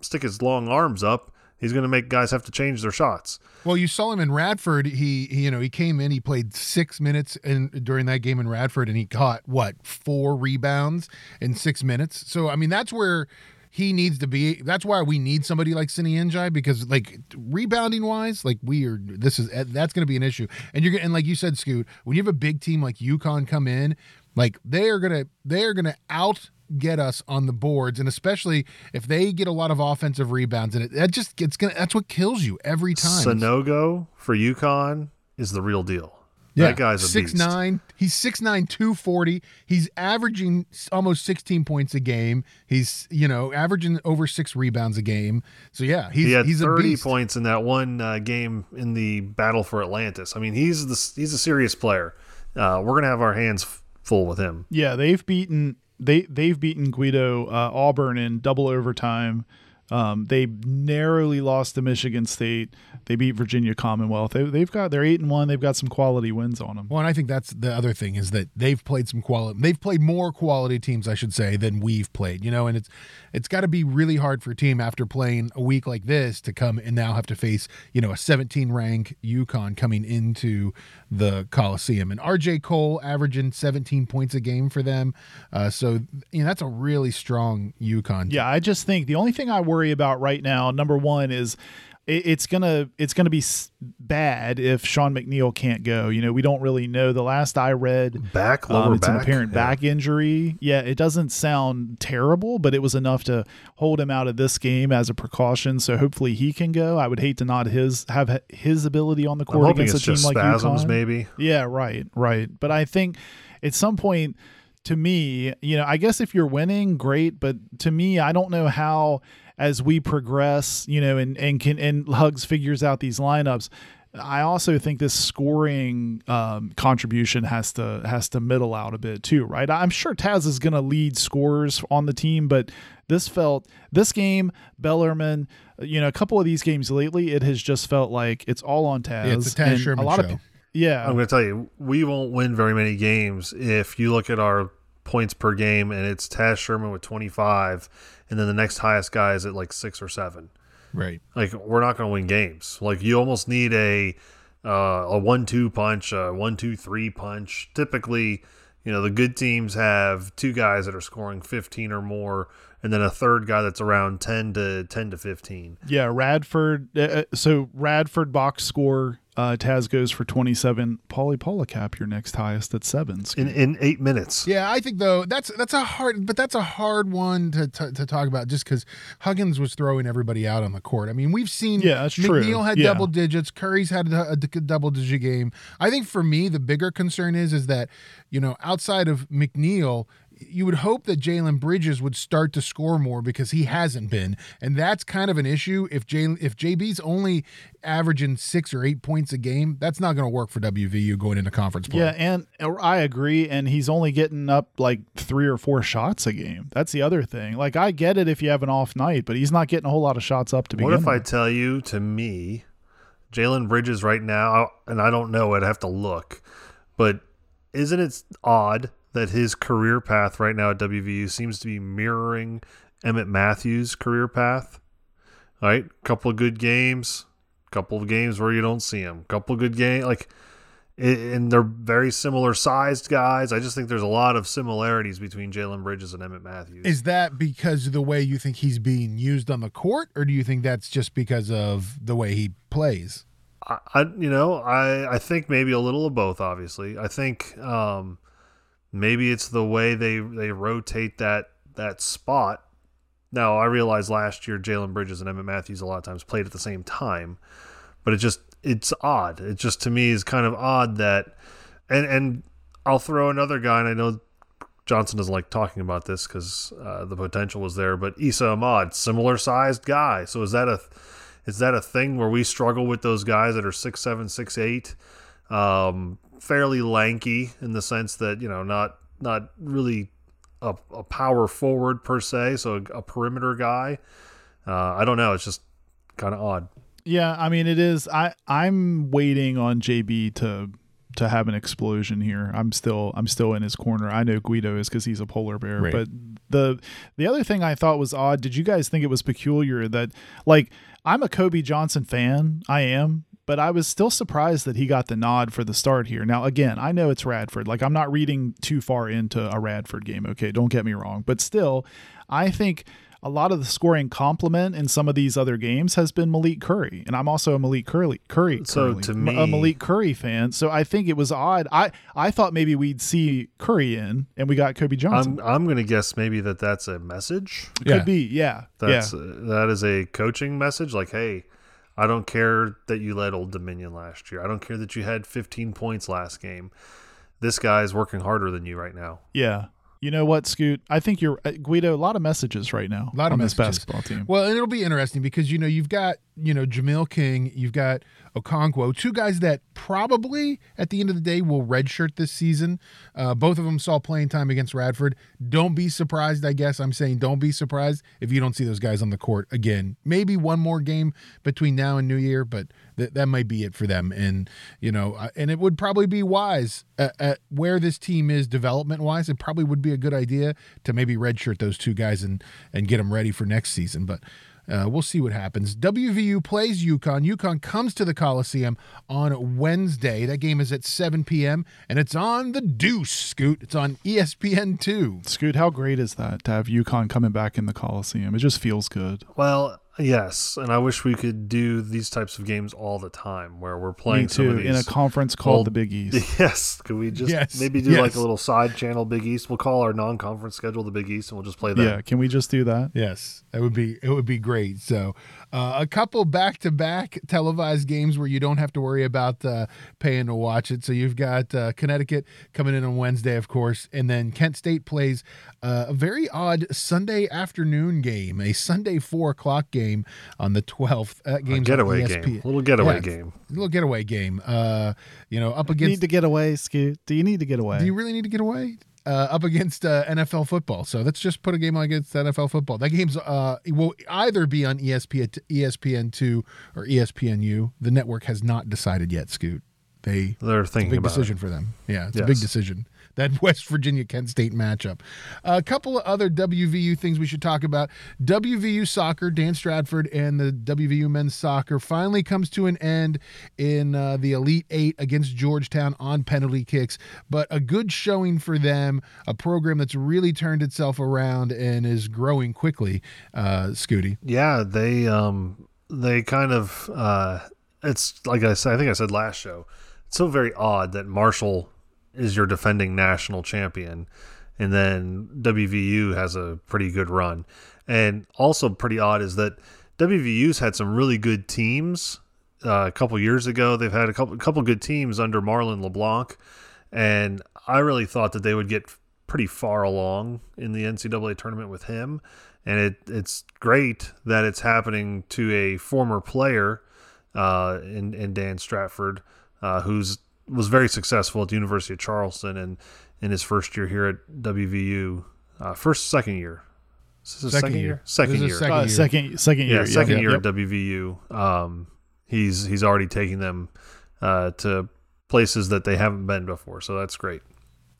stick his long arms up, he's going to make guys have to change their shots. Well, you saw him in Radford. He, he, you know, he came in. He played six minutes in during that game in Radford, and he caught what four rebounds in six minutes. So, I mean, that's where he needs to be. That's why we need somebody like Seny Ndiaye because, like, rebounding wise, like we are. This is that's going to be an issue. And you're and like you said, Scoot, when you have a big team like UConn come in, like they are gonna they are gonna out get us on the boards and especially if they get a lot of offensive rebounds and it that just it's gonna that's what kills you every time Sanogo for UConn is the real deal. yeah that guy's a six beast. nine he's six nine two forty he's averaging almost 16 points a game he's you know averaging over six rebounds a game so yeah he's he had he's a 30 beast points in that one uh, game in the battle for Atlantis. I mean, he's the he's a serious player. Uh, we're gonna have our hands full with him. Yeah, they've beaten they they've beaten Guido uh, Auburn in double overtime. Um, they narrowly lost to Michigan State. They beat Virginia Commonwealth. They, they've got they're eight and one. They've got some quality wins on them. Well, and I think that's the other thing is that they've played some quality. They've played more quality teams, I should say, than we've played. You know, and it's it's got to be really hard for a team after playing a week like this to come and now have to face you know a 17 rank UConn coming into the Coliseum and RJ Cole averaging 17 points a game for them. Uh, so you know that's a really strong UConn. team. Yeah, I just think the only thing I worry about right now, number one, is it's gonna it's gonna be bad if Sean McNeil can't go. You know, we don't really know. The last I read, Back, lower um, it's back. an apparent Yeah. back injury. Yeah, it doesn't sound terrible, but it was enough to hold him out of this game as a precaution. So hopefully he can go. I would hate to not his have his ability on the court against it's a team just like spasms, UConn. maybe. Yeah, right, right. But I think at some point, to me, you know, I guess if you're winning, great. But to me, I don't know how as we progress, you know, and and can and Hugs figures out these lineups. I also think this scoring um, contribution has to has to middle out a bit too, right? I'm sure Taz is going to lead scorers on the team, but this felt this game Bellerman, you know, a couple of these games lately, it has just felt like it's all on Taz. Yeah, it's a Taz Sherman a lot show. of yeah, I'm going to tell you, we won't win very many games if you look at our points per game and it's Taz Sherman with 25, and then the next highest guy is at like six or seven. right. Like we're not going to win games. Like you almost need a uh, a one-two punch, a one-two-three punch. Typically, you know the good teams have two guys that are scoring 15 or more, and then a third guy that's around 10 to 10 to 15. Yeah, Radford. Uh, uh, so Radford box score. Uh, Taz goes for twenty seven. Pauly Paulicap, your next highest at sevens. in in eight minutes. Yeah, I think though that's that's a hard, but that's a hard one to to, to talk about just because Huggins was throwing everybody out on the court. I mean, we've seen Yeah, that's true. McNeil had Yeah. double digits, Curry's had a, a double digit game. I think for me, the bigger concern is is that you know outside of McNeil, you would hope that Jalen Bridges would start to score more because he hasn't been, and that's kind of an issue. If Jalen, if JB's only averaging six or eight points a game, that's not going to work for WVU going into conference play. Yeah, and uh, I agree. And he's only getting up like three or four shots a game. That's the other thing. Like I get it if you have an off night, but he's not getting a whole lot of shots up to begin. What if with. I tell you to me, Jalen Bridges right now, and I don't know, I'd have to look, but isn't it odd that his career path right now at WVU seems to be mirroring Emmitt Matthews' career path? Right, couple of good games, a couple of games where you don't see him, A couple of good game like and they're very similar sized guys. I just think there's a lot of similarities between Jalen Bridges and Emmitt Matthews. Is that because of the way you think he's being used on the court, or do you think that's just because of the way he plays? I, I you know, I I think maybe a little of both. Obviously, I think um, maybe it's the way they they rotate that that spot. Now I realized last year Jalen Bridges and Emmitt Matthews a lot of times played at the same time, but it just it's odd. It just to me is kind of odd that, and and I'll throw another guy, and I know Johnson doesn't like talking about this because uh, the potential was there, but Esa Ahmad, similar sized guy. So is that a is that a thing where we struggle with those guys that are six seven, six eight, um, fairly lanky in the sense that you know not not really a, a power forward per se, so a, a perimeter guy. Uh, I don't know. It's just kind of odd. Yeah, I mean it is. I I'm waiting on JB to to have an explosion here. I'm still I'm still in his corner. I know Guido is because he's a polar bear. Right. But the the other thing I thought was odd. Did you guys think it was peculiar that like I'm a Kobe Johnson fan. I am. But I was still surprised that he got the nod for the start here. Now, again, I know it's Radford. Like, I'm not reading too far into a Radford game, okay? Don't get me wrong. But still, I think a lot of the scoring complement in some of these other games has been Malik Curry, and I'm also a Malik Curry Curry so Curly, to me, a Malik Curry fan. So I think it was odd. I I thought maybe we'd see Curry in, and we got Kobe Johnson. I'm I'm gonna guess maybe that that's a message. Yeah. Could be, yeah. That's yeah. Uh, that is a coaching message. Like, hey, I don't care that you led Old Dominion last year. I don't care that you had 15 points last game. This guy is working harder than you right now. Yeah. You know what, Scoot? I think you're uh, Guido. A lot of messages right now. A lot of messages. this basketball team. Well, it'll be interesting because you know you've got you know Jamel King, you've got Okonkwo, two guys that probably at the end of the day will redshirt this season. Uh, both of them saw playing time against Radford. Don't be surprised. I guess I'm saying don't be surprised if you don't see those guys on the court again. Maybe one more game between now and New Year, but th- that might be it for them. And you know, uh, and it would probably be wise at, at where this team is development wise. It probably would be a good idea to maybe redshirt those two guys and and get them ready for next season. But uh, we'll see what happens. WVU plays UConn. UConn comes to the Coliseum on Wednesday. That game is at 7 p.m. and it's on the Deuce, Scoot. It's on ESPN two. Scoot, how great is that to have UConn coming back in the Coliseum? It just feels good. Well, Yes, and I wish we could do these types of games all the time, where we're playing Me too, in a conference called old, the Big East. Yes, could we just yes, maybe do yes. like a little side channel Big East? We'll call our non-conference schedule the Big East, and we'll just play that. Yeah, can we just do that? Yes, it would be it would be great. So, uh, a couple back-to-back televised games where you don't have to worry about uh, paying to watch it. So you've got uh, Connecticut coming in on Wednesday, of course, and then Kent State plays uh, a very odd Sunday afternoon game, a Sunday four o'clock game game on the 12th. That game's getaway game. A little getaway yeah, game. A little getaway game. Uh, you know, up against. Need to get away, Scoot. Do you need to get away? Do you really need to get away? Uh, up against uh, NFL football. So let's just put a game on against NFL football. That game's uh, will either be on ESPN ESPN two or ESPNU. The network has not decided yet. Scoot. They they're thinking big about decision it. for them. Yeah, it's yes. a big decision that West Virginia Kent State matchup. A couple of other WVU things we should talk about. WVU soccer, Dan Stratford and the WVU men's soccer finally comes to an end in uh, the Elite Eight against Georgetown on penalty kicks, but a good showing for them, a program that's really turned itself around and is growing quickly. Uh, Scooty. Yeah, they um they kind of uh it's like I said, I think I said last show. It's so very odd that Marshall is your defending national champion, and then WVU has a pretty good run. And also pretty odd is that WVU's had some really good teams uh, a couple years ago. They've had a couple couple good teams under Marlon LeBlanc, and I really thought that they would get pretty far along in the NCAA tournament with him, and it it's great that it's happening to a former player uh, in in Dan Stratford, uh, who's was very successful at the University of Charleston and in his first year here at WVU, uh, first second year. Second second, year. year? Second year. second Uh, year. second second yeah, year. second yeah. year Yep. at WVU. Um, he's he's already taking them uh, to places that they haven't been before, so that's great.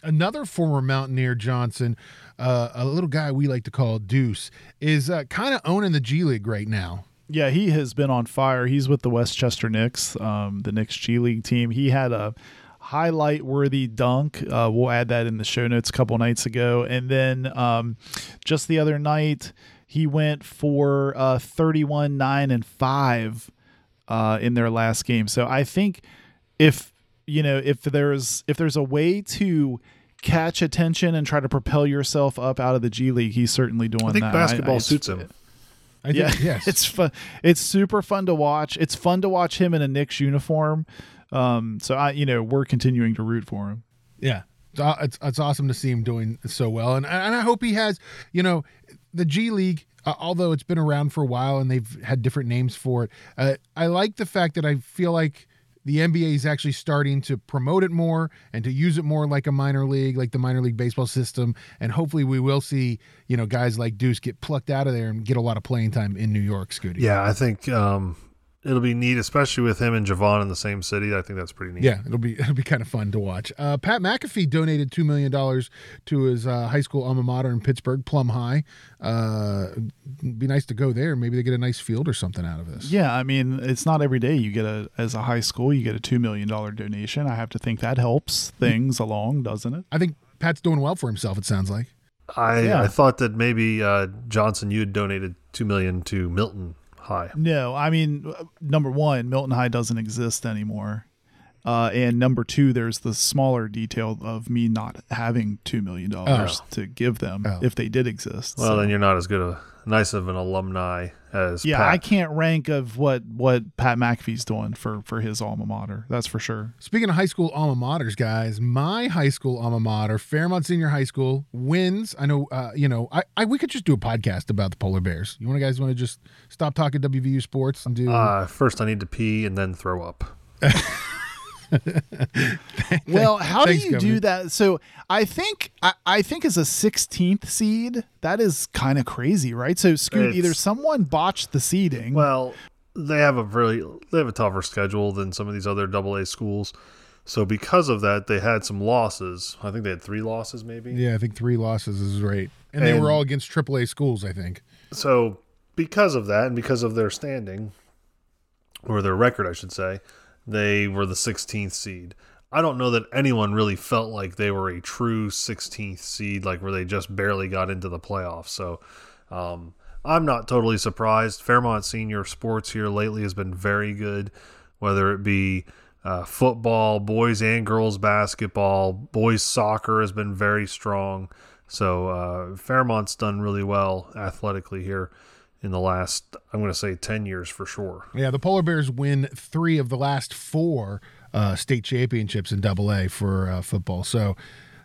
another former Mountaineer Johnson, uh, a little guy we like to call Deuce, is uh, kind of owning the G League right now. Yeah, he has been on fire. He's with the Westchester Knicks, um, the Knicks G League team. He had a highlight worthy dunk. Uh, we'll add that in the show notes a couple nights ago. And then um, just the other night, he went for uh, 31, 9, and 5 uh, in their last game. So I think if you know if there's if there's a way to catch attention and try to propel yourself up out of the G League, he's certainly doing that. I think that. basketball it's- suits him. I yeah, think, yes. it's fun. It's super fun to watch. It's fun to watch him in a Knicks uniform. Um, so I, you know, we're continuing to root for him. Yeah, it's, it's it's awesome to see him doing so well, and and I hope he has. You know, the G League, uh, although it's been around for a while and they've had different names for it. Uh, I like the fact that I feel like the NBA is actually starting to promote it more and to use it more like a minor league, like the minor league baseball system. And hopefully, we will see you know guys like Deuce get plucked out of there and get a lot of playing time in New York. Scooty. Yeah, I think um, it'll be neat, especially with him and Jevon in the same city. I think that's pretty neat. Yeah, it'll be it'll be kind of fun to watch. Uh, Pat McAfee donated two million dollars to his uh, high school alma mater in Pittsburgh, Plum High. Uh, be nice to go there. Maybe they get a nice field or something out of this. Yeah, I mean, it's not every day you get a as a high school you get a two million dollar donation. I have to think that helps things along, doesn't it? I think Pat's doing well for himself. It sounds like. I, Yeah. I thought that maybe uh, Johnson, you had donated two million to Milton High. No, I mean, uh, number one, Milton High doesn't exist anymore. Uh, and number two, there's the smaller detail of me not having two million dollars to give them Oh. if they did exist. Well, So- then you're not as good a nice of an alumni as yeah, Pat. I can't rank of what what Pat McAfee's doing for for his alma mater. That's for sure. Speaking of high school alma maters, guys, my high school alma mater, Fairmont Senior High School, wins. I know, uh, you know, I, I we could just do a podcast about the polar bears. You want to guys want to just stop talking WVU sports and do? Uh, first, I need to pee and then throw up. Well, how Thanks, do you Governor. do that? So I think I, I think as a 16th seed, that is kind of crazy, right? So Scoot, either someone botched the seeding. Well, they have a really they have a tougher schedule than some of these other double A schools. So because of that, they had some losses. I think they had three losses, maybe. yeah, I think three losses is right, and, they were all against AAA schools. I think. So because of that, and because of their standing, or their record, I should say, they were the 16th seed. I don't know that anyone really felt like they were a true 16th seed, like where they just barely got into the playoffs. So um, I'm not totally surprised. Fairmont Senior Sports here lately has been very good, whether it be uh, football, boys and girls basketball, boys soccer has been very strong. So uh, Fairmont's done really well athletically here in the last, I'm going to say 10 years for sure. Yeah, the Polar Bears win three of the last four uh, state championships in Double A for uh, football. So,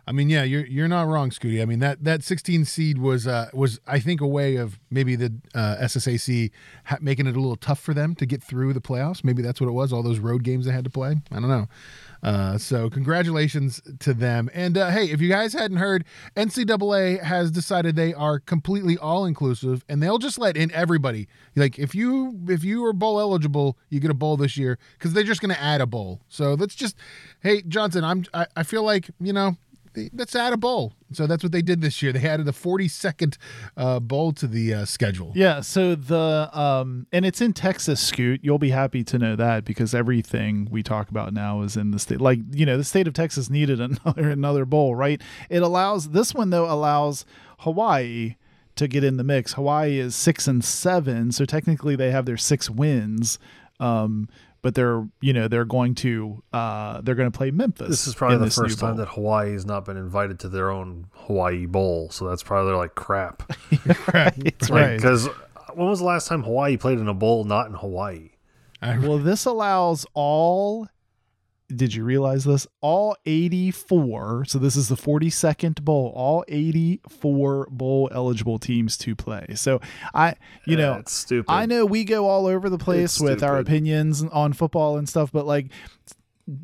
I mean, yeah, you're you're not wrong, Scooty. I mean that that 16 seed was uh, was I think a way of maybe the uh, SSAC ha- making it a little tough for them to get through the playoffs. Maybe that's what it was. All those road games they had to play. I don't know. Uh, so congratulations to them. And uh, hey, if you guys hadn't heard, NCAA has decided they are completely all inclusive, and they'll just let in everybody. Like if you if you are bowl eligible, you get a bowl this year because they're just going to add a bowl. So let's just, hey Johnson, I'm I, I feel like you know. Let's add a bowl. So that's what they did this year. They added a 42nd uh, bowl to the uh, schedule. Yeah, so the um and it's in Texas, Scoot. You'll be happy to know that because everything we talk about now is in the state. Like, you know, the state of Texas needed another another bowl, right? It allows this one though allows Hawaii to get in the mix. Hawaii is 6 and 7, so technically they have their 6 wins. Um but they're, you know, they're going to uh they're going to play Memphis. This is probably the first time that Hawaii has not been invited to their own Hawaii Bowl. So that's probably like crap. It's right. Because when was the last time Hawaii played in a bowl not in Hawaii? Well, this allows all did you realize this? All 84, so this is the 42nd bowl, all 84 bowl eligible teams to play. So I, you know, stupid. I know we go all over the place It's with our opinions on football and stuff, but like,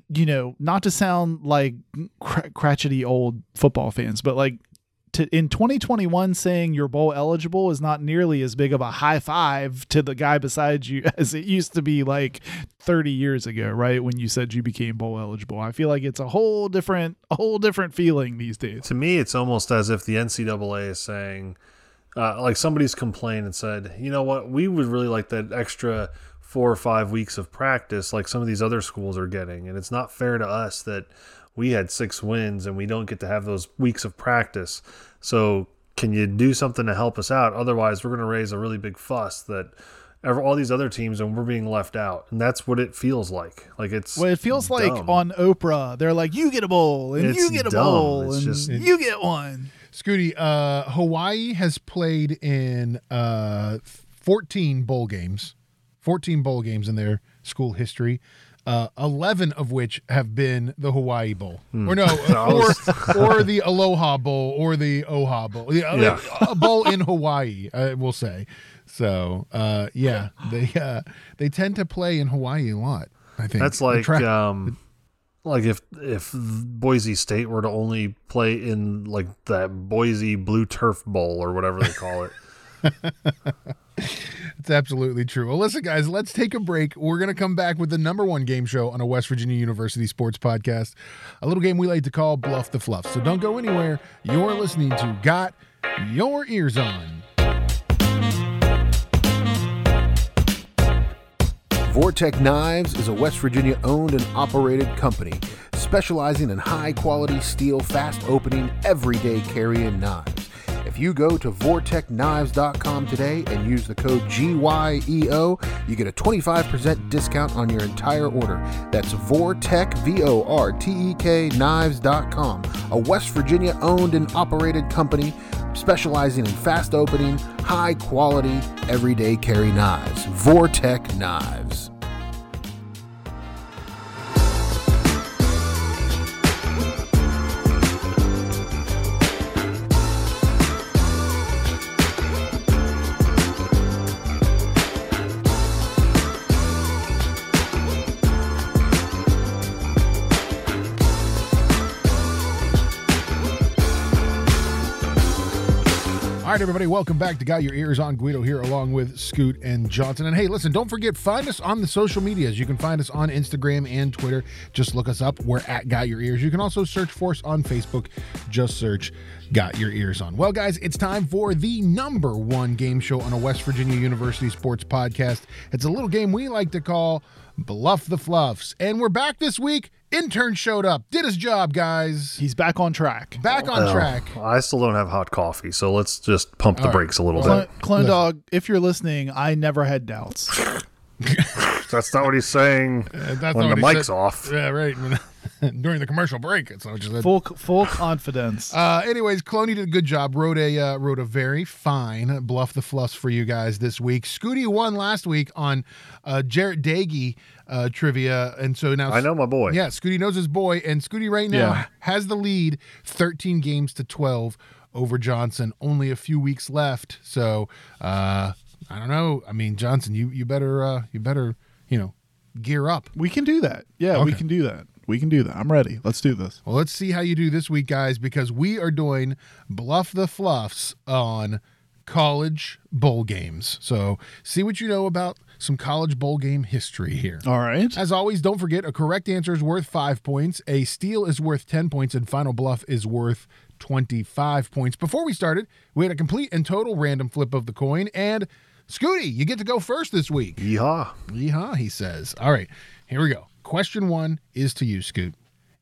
you know, not to sound like cr- cratchety old football fans, but like to in 2021 saying you're bowl eligible is not nearly as big of a high five to the guy beside you as it used to be like 30 years ago, right? When you said you became bowl eligible. I feel like it's a whole different a whole different feeling these days. To me, it's almost as if the NCAA is saying, uh, like somebody's complained and said, you know what, we would really like that extra four or five weeks of practice, like some of these other schools are getting, and it's not fair to us that we had six wins and we don't get to have those weeks of practice. So can you do something to help us out? Otherwise, we're going to raise a really big fuss that. ever- All these other teams and we're being left out, and that's what it feels like. Like it's Well, it feels like on Oprah, they're like, "You get a bowl, and It's you get a dumb. bowl, It's and just- you get one." Scooty, uh, Hawaii has played in uh, 14 bowl games, 14 bowl games in their school history. Uh, 11 of which have been the Hawaii Bowl, or no, or, or the Aloha Bowl, or the Oahu Bowl, the, Yeah. a bowl in Hawaii, I will say. So, uh, yeah, they uh, they tend to play in Hawaii a lot. I think That's like tra- um like if if Boise State were to only play in like that Boise Blue Turf Bowl or whatever they call it. It's absolutely true. Well, listen, guys, let's take a break. We're going to come back with the number one game show on a West Virginia University sports podcast, a little game we like to call Bluff the Fluff. So don't go anywhere. You're listening to Got Your Ears On. Vortek Knives is a West Virginia owned and operated company specializing in high quality steel, fast opening, everyday carrying knives. If you go to vortekknives.com today and use the code GYEO, you get a 25% discount on your entire order. That's Vortek, V O R T E K knives.com, a West Virginia owned and operated company specializing in fast opening, high quality, everyday carry knives. Vortek Knives. Right, everybody, welcome back to Got Your Ears on Guido here, along with Scoot and Johnson. And hey, listen, don't forget, find us on the social medias. You can find us on Instagram and Twitter. Just look us up. We're at Got Your Ears. You can also search for us on Facebook. Just search Got Your Ears on. Well, guys, it's time for the number one game show on a West Virginia University sports podcast. It's a little game we like to call Bluff the Fluffs. And we're back this week. Intern showed up, did his job, guys. He's back on track. Back on Well, track. I still don't have hot coffee, so let's just pump the All right. brakes a little Clone, bit. Clone Dog, if you're listening, I never had doubts. That's not what he's saying Uh, that's when not the what mic's said. off. Yeah, right. During the commercial break, it's not what you said. full full confidence. Uh, anyways, Cloney did a good job. Wrote a uh, wrote a very fine bluff the fluffs for you guys this week. Scooty won last week on uh, Jarret Doege uh, trivia, and so now I know my boy. Yeah, Scooty knows his boy, and Scooty right now Yeah. has the lead, thirteen games to twelve over Johnson. Only a few weeks left, so uh, I don't know. I mean, Johnson, you you better uh, you better you know gear up. we can do that. Yeah, we can do that. We can do that. I'm ready. Let's do this. Well, let's see how you do this week, guys, because we are doing Bluff the Fluffs on college bowl games. So, see what you know about some college bowl game history here. All right. As always, don't forget a correct answer is worth five points, a steal is worth 10 points, and final bluff is worth 25 points. Before we started, we had a complete and total random flip of the coin, and Scooty, you get to go first this week. Yeehaw. Yeehaw, he says. All right, here we go. Question one is to you, Scoot.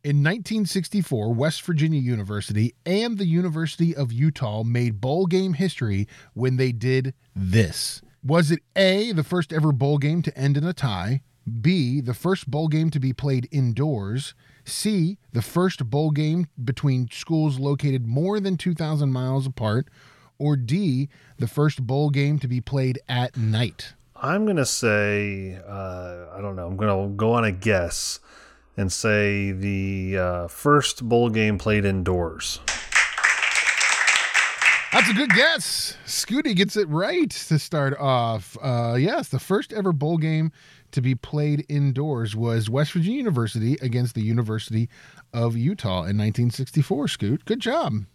In 1964, West Virginia University and the University of Utah made bowl game history when they did this. Was it A, the first ever bowl game to end in a tie? B, the first bowl game to be played indoors? C, the first bowl game between schools located more than 2,000 miles apart? Or D, the first bowl game to be played at night? I'm gonna say uh, I don't know. I'm gonna go on a guess. and say the uh, first bowl game played indoors. That's a good guess. Scooty gets it right to start off. Uh, yes, the first ever bowl game to be played indoors was West Virginia University against the University of Utah in 1964. Scoot, good job.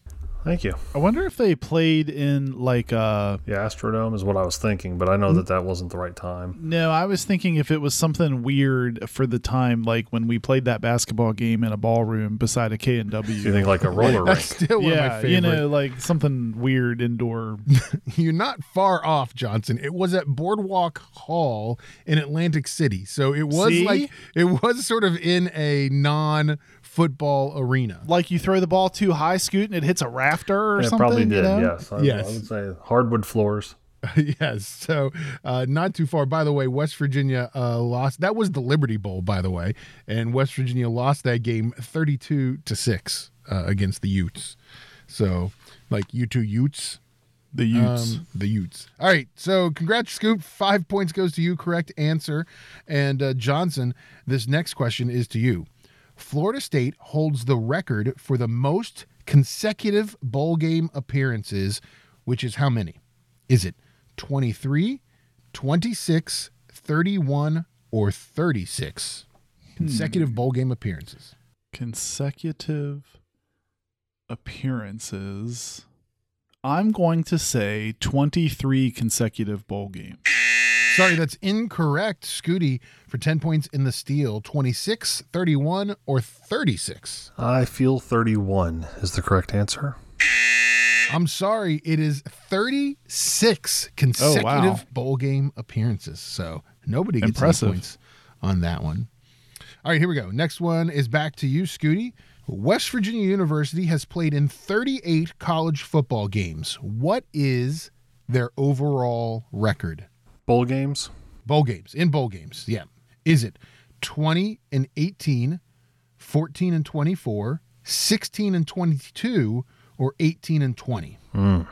Thank you. I wonder if they played in like uh Yeah, Astrodome is what I was thinking, but I know that that wasn't the right time. no, I was thinking if it was something weird for the time, like when we played that basketball game in a ballroom beside a K and W. you W. think like a roller That's rink? still one of my Yeah, favorite. you know, like something weird indoor. You're not far off, Johnson. It was at Boardwalk Hall in Atlantic City. So it was See? like it was sort of in a non-football arena. like you throw the ball too high, scoot, and it hits a rafter or It something. probably you did. know? Yes. I, Yes. I would say hardwood floors. yes. So uh, not too far. By the way, West Virginia uh, lost. That was the Liberty Bowl, by the way, and West Virginia lost that game 32 to six uh, against the Utes. So like you two Utes. The Utes. Um, the Utes. All right. So congrats, Scoop. Five points goes to you. Correct answer. And uh, Johnson, this next question is to you. Florida State holds the record for the most consecutive bowl game appearances, which is how many? Is it 23, 26, 31, or 36 consecutive hmm. bowl game appearances? consecutive appearances. I'm going to say 23 consecutive bowl games. Sorry, that's incorrect. Scooty for 10 points in the steal. 26, 31, or 36? I feel 31 is the correct answer. I'm sorry, it is 36 consecutive Oh, wow. bowl game appearances. So nobody gets any Impressive. points on that one. All right, here we go. Next one is back to you, Scooty. West Virginia University has played in 38 college football games. What is their overall record? Bowl games? Bowl games, in bowl games, yeah. Is it 20 and 18, 14 and 24, 16 and 22, or 18 and 20? Hmm.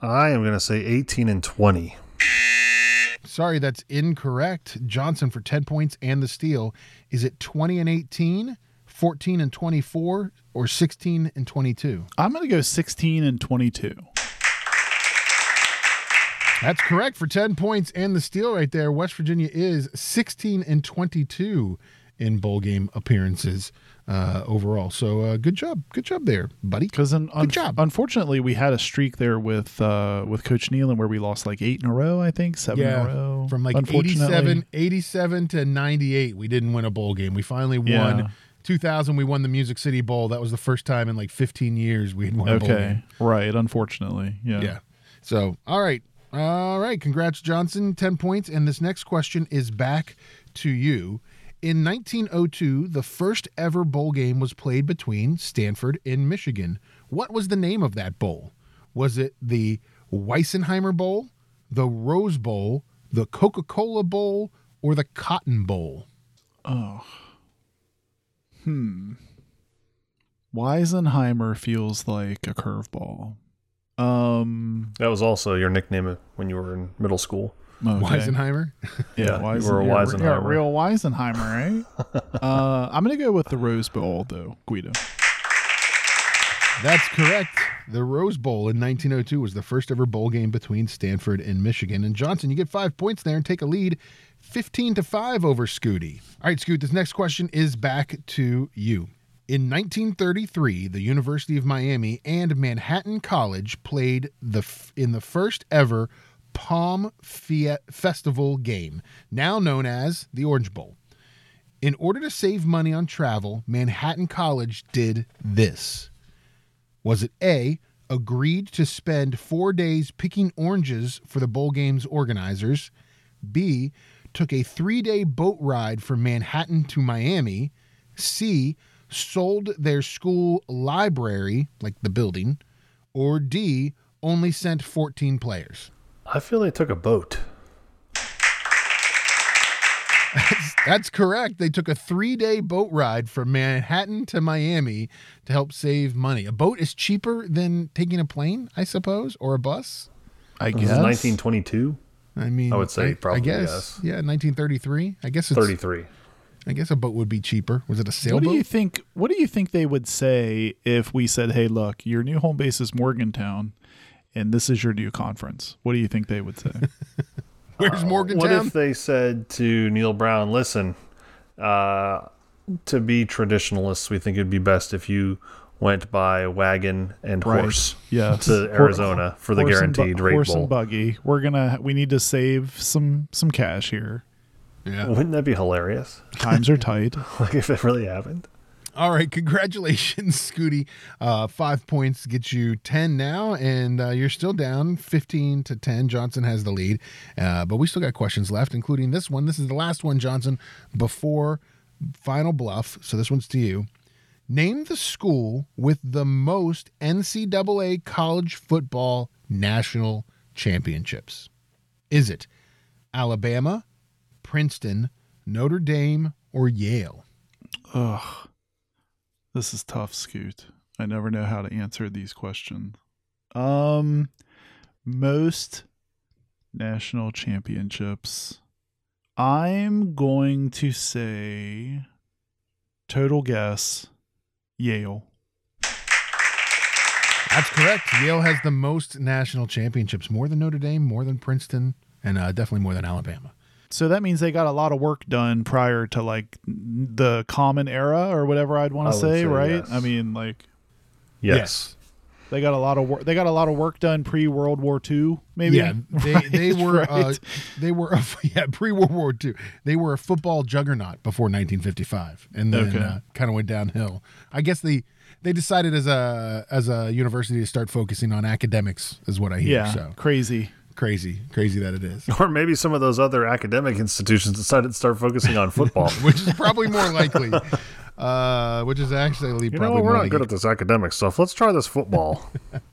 I am going to say 18 and 20. Sorry, that's incorrect. Johnson for 10 points and the steal. Is it 20 and 18, 14 and 24, or 16 and 22? I'm going to go 16 and 22. That's correct for 10 points and the steal right there. West Virginia is 16 and 22 in bowl game appearances uh, overall. So uh, good job. Good job there, buddy. Because un- Good job. unfortunately, we had a streak there with uh, with Coach Nehlen where we lost like eight in a row. I think seven in a row. From like unfortunately. 87, 87 to 98, we didn't win a bowl game. We finally won. 2000, we won the Music City Bowl. That was the first time in like 15 years we had won a bowl game. Okay, right. Unfortunately, yeah. Yeah. So, all right. All right. Congrats, Johnson. 10 points. And this next question is back to you. In 1902, the first ever bowl game was played between Stanford and Michigan. What was the name of that bowl? Was it the Weissenheimer Bowl, the Rose Bowl, the Coca Cola Bowl, or the Cotton Bowl? Oh. Hmm. Weisenheimer feels like a curveball. Um, That was also your nickname when you were in middle school. okay. Weisenheimer? Yeah, Yeah, you were a you're- You're a Weisenheimer. real Weisenheimer, right? uh, I'm gonna go with the Rose Bowl though, Guido. That's correct. The Rose Bowl in 1902 was the first ever bowl game between Stanford and Michigan. And Johnson, you get five points there and take a lead 15 to 5 over Scooty. All right, Scoot, this next question is back to you. In 1933, the University of Miami and Manhattan College played the f- in the first ever Palm Fe- Festival game, now known as the Orange Bowl. In order to save money on travel, Manhattan College did this. Was it A, agreed to spend four days picking oranges for the bowl game's organizers? B, took a three day boat ride from Manhattan to Miami? C, sold their school library, like the building? Or D, only sent 14 players? I feel they took a boat. That's correct. They took a three day boat ride from Manhattan to Miami to help save money. A boat is cheaper than taking a plane, I suppose, or a bus. I guess. 1922, I mean, I would say I, probably guess, yes. yeah, 1933. I guess it's 33. I guess a boat would be cheaper. Was it a What do you think? What do you think they would say if we said, "Hey, look, your new home base is Morgantown, and this is your new conference"? What do you think they would say? Where's Morgantown? What if they said to Neal Brown, listen, uh, to be traditionalists, we think it'd be best if you went by wagon and Right. horse Yeah, to Arizona for the Horse and bu- guaranteed rate horse bowl. and buggy. We're gonna. We need to save some some cash here. Yeah. Wouldn't that be hilarious? Times are tight. like if it really happened. All right, congratulations, Scooty. Uh, five points gets you ten now, and uh, you're still down fifteen to ten. Johnson has the lead, uh, but we still got questions left, including this one. This is the last one, Johnson, before final bluff. So this one's to you. Name the school with the most NCAA college football national championships. Is it Alabama, Princeton, Notre Dame, or Yale? Ugh, this is tough, Scoot. I never know how to answer these questions. Um, most national championships. I'm going to say total guess Yale. That's correct. Yale has the most national championships, more than Notre Dame, more than Princeton, and uh, definitely more than Alabama. So that means they got a lot of work done prior to like the common era or whatever I'd want to say, say right? yes. I mean, like Yes. they got a lot of work. They got a lot of work done pre World War II, maybe. Yeah, they they were uh, they were a, yeah pre World War II. They were a football juggernaut before 1955, and then Okay. uh, kind of went downhill. I guess they they decided as a as a university to start focusing on academics, is what I hear. yeah, So crazy. Crazy, crazy that it is. Or maybe some of those other academic institutions decided to start focusing on football. Which is probably more likely. Uh, which is actually you know what? We're not good at this academic stuff. Let's try this football.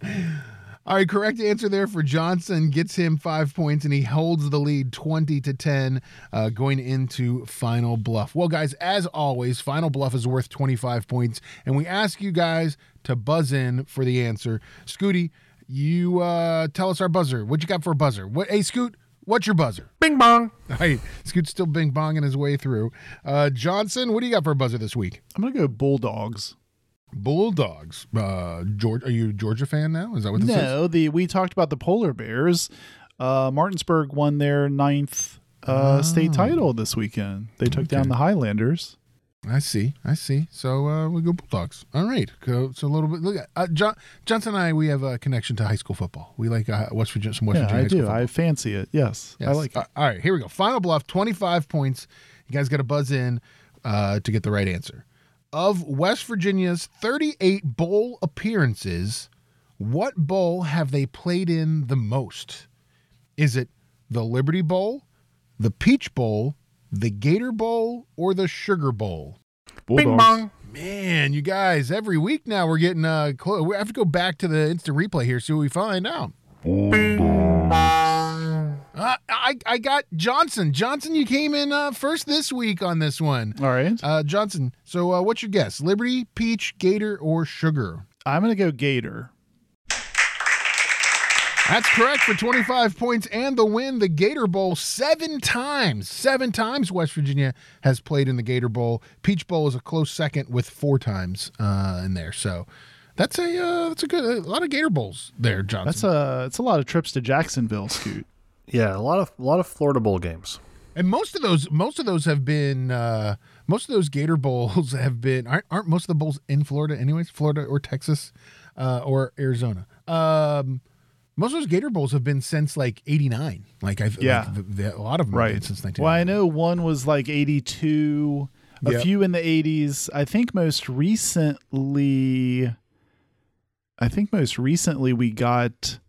All right, correct answer there for Johnson gets him five points, and he holds the lead twenty to ten, uh, going into final bluff. Well, guys, as always, final bluff is worth twenty five points, and we ask you guys to buzz in for the answer. Scooty, you uh, tell us our buzzer. What you got for a buzzer? What? Hey, Scoot, what's your buzzer? Bing bong. All right, Scoot's still bing bonging his way through. Uh, Johnson, what do you got for a buzzer this week? I'm gonna go Bulldogs. Bulldogs. Uh, George, are you a Georgia fan now? Is that what this is? No, the we talked about the polar bears. Uh, Martinsburg won their ninth uh, state title this weekend. They took down the Highlanders. I see. I see. So uh, we go Bulldogs. All right. So a little bit. Look, uh, John, Johnson and I, we have a connection to high school football. We like uh, West Virginia, some West Yeah, Virginia I high school do. football. I fancy it. Yes, I like it. Uh, all right. Here we go. Final bluff. Twenty-five points. You guys got to buzz in uh, to get the right answer. Of West Virginia's thirty-eight bowl appearances, what bowl have they played in the most? Is it the Liberty Bowl, the Peach Bowl, the Gator Bowl, or the Sugar Bowl? Bing bong. Man, you guys, every week now we're getting uh close. We have to go back to the instant replay here, see what we find out. Uh, I I got Johnson. Johnson, you came in uh, first this week on this one. All right, Uh, Johnson. So, uh, what's your guess? Liberty, Peach, Gator, or Sugar? I'm gonna go Gator. That's correct for 25 points and the win. The Gator Bowl seven times. Seven times West Virginia has played in the Gator Bowl. Peach Bowl is a close second with four times uh, in there. So that's a uh, that's a good a lot of Gator Bowls there, Johnson. That's a it's a lot of trips to Jacksonville, Scoot. Yeah, a lot of a lot of Florida bowl games. and most of those most of those have been uh, most of those Gator Bowls have been aren't, aren't most of the bowls in Florida anyways, Florida or Texas uh, or Arizona. Um, most of those Gator Bowls have been since like '89. Like I've Yeah. like, the, the, a lot of them Right. since Well, I know one was like 82, a Yep. few in the 80s. I think most recently, I think most recently we got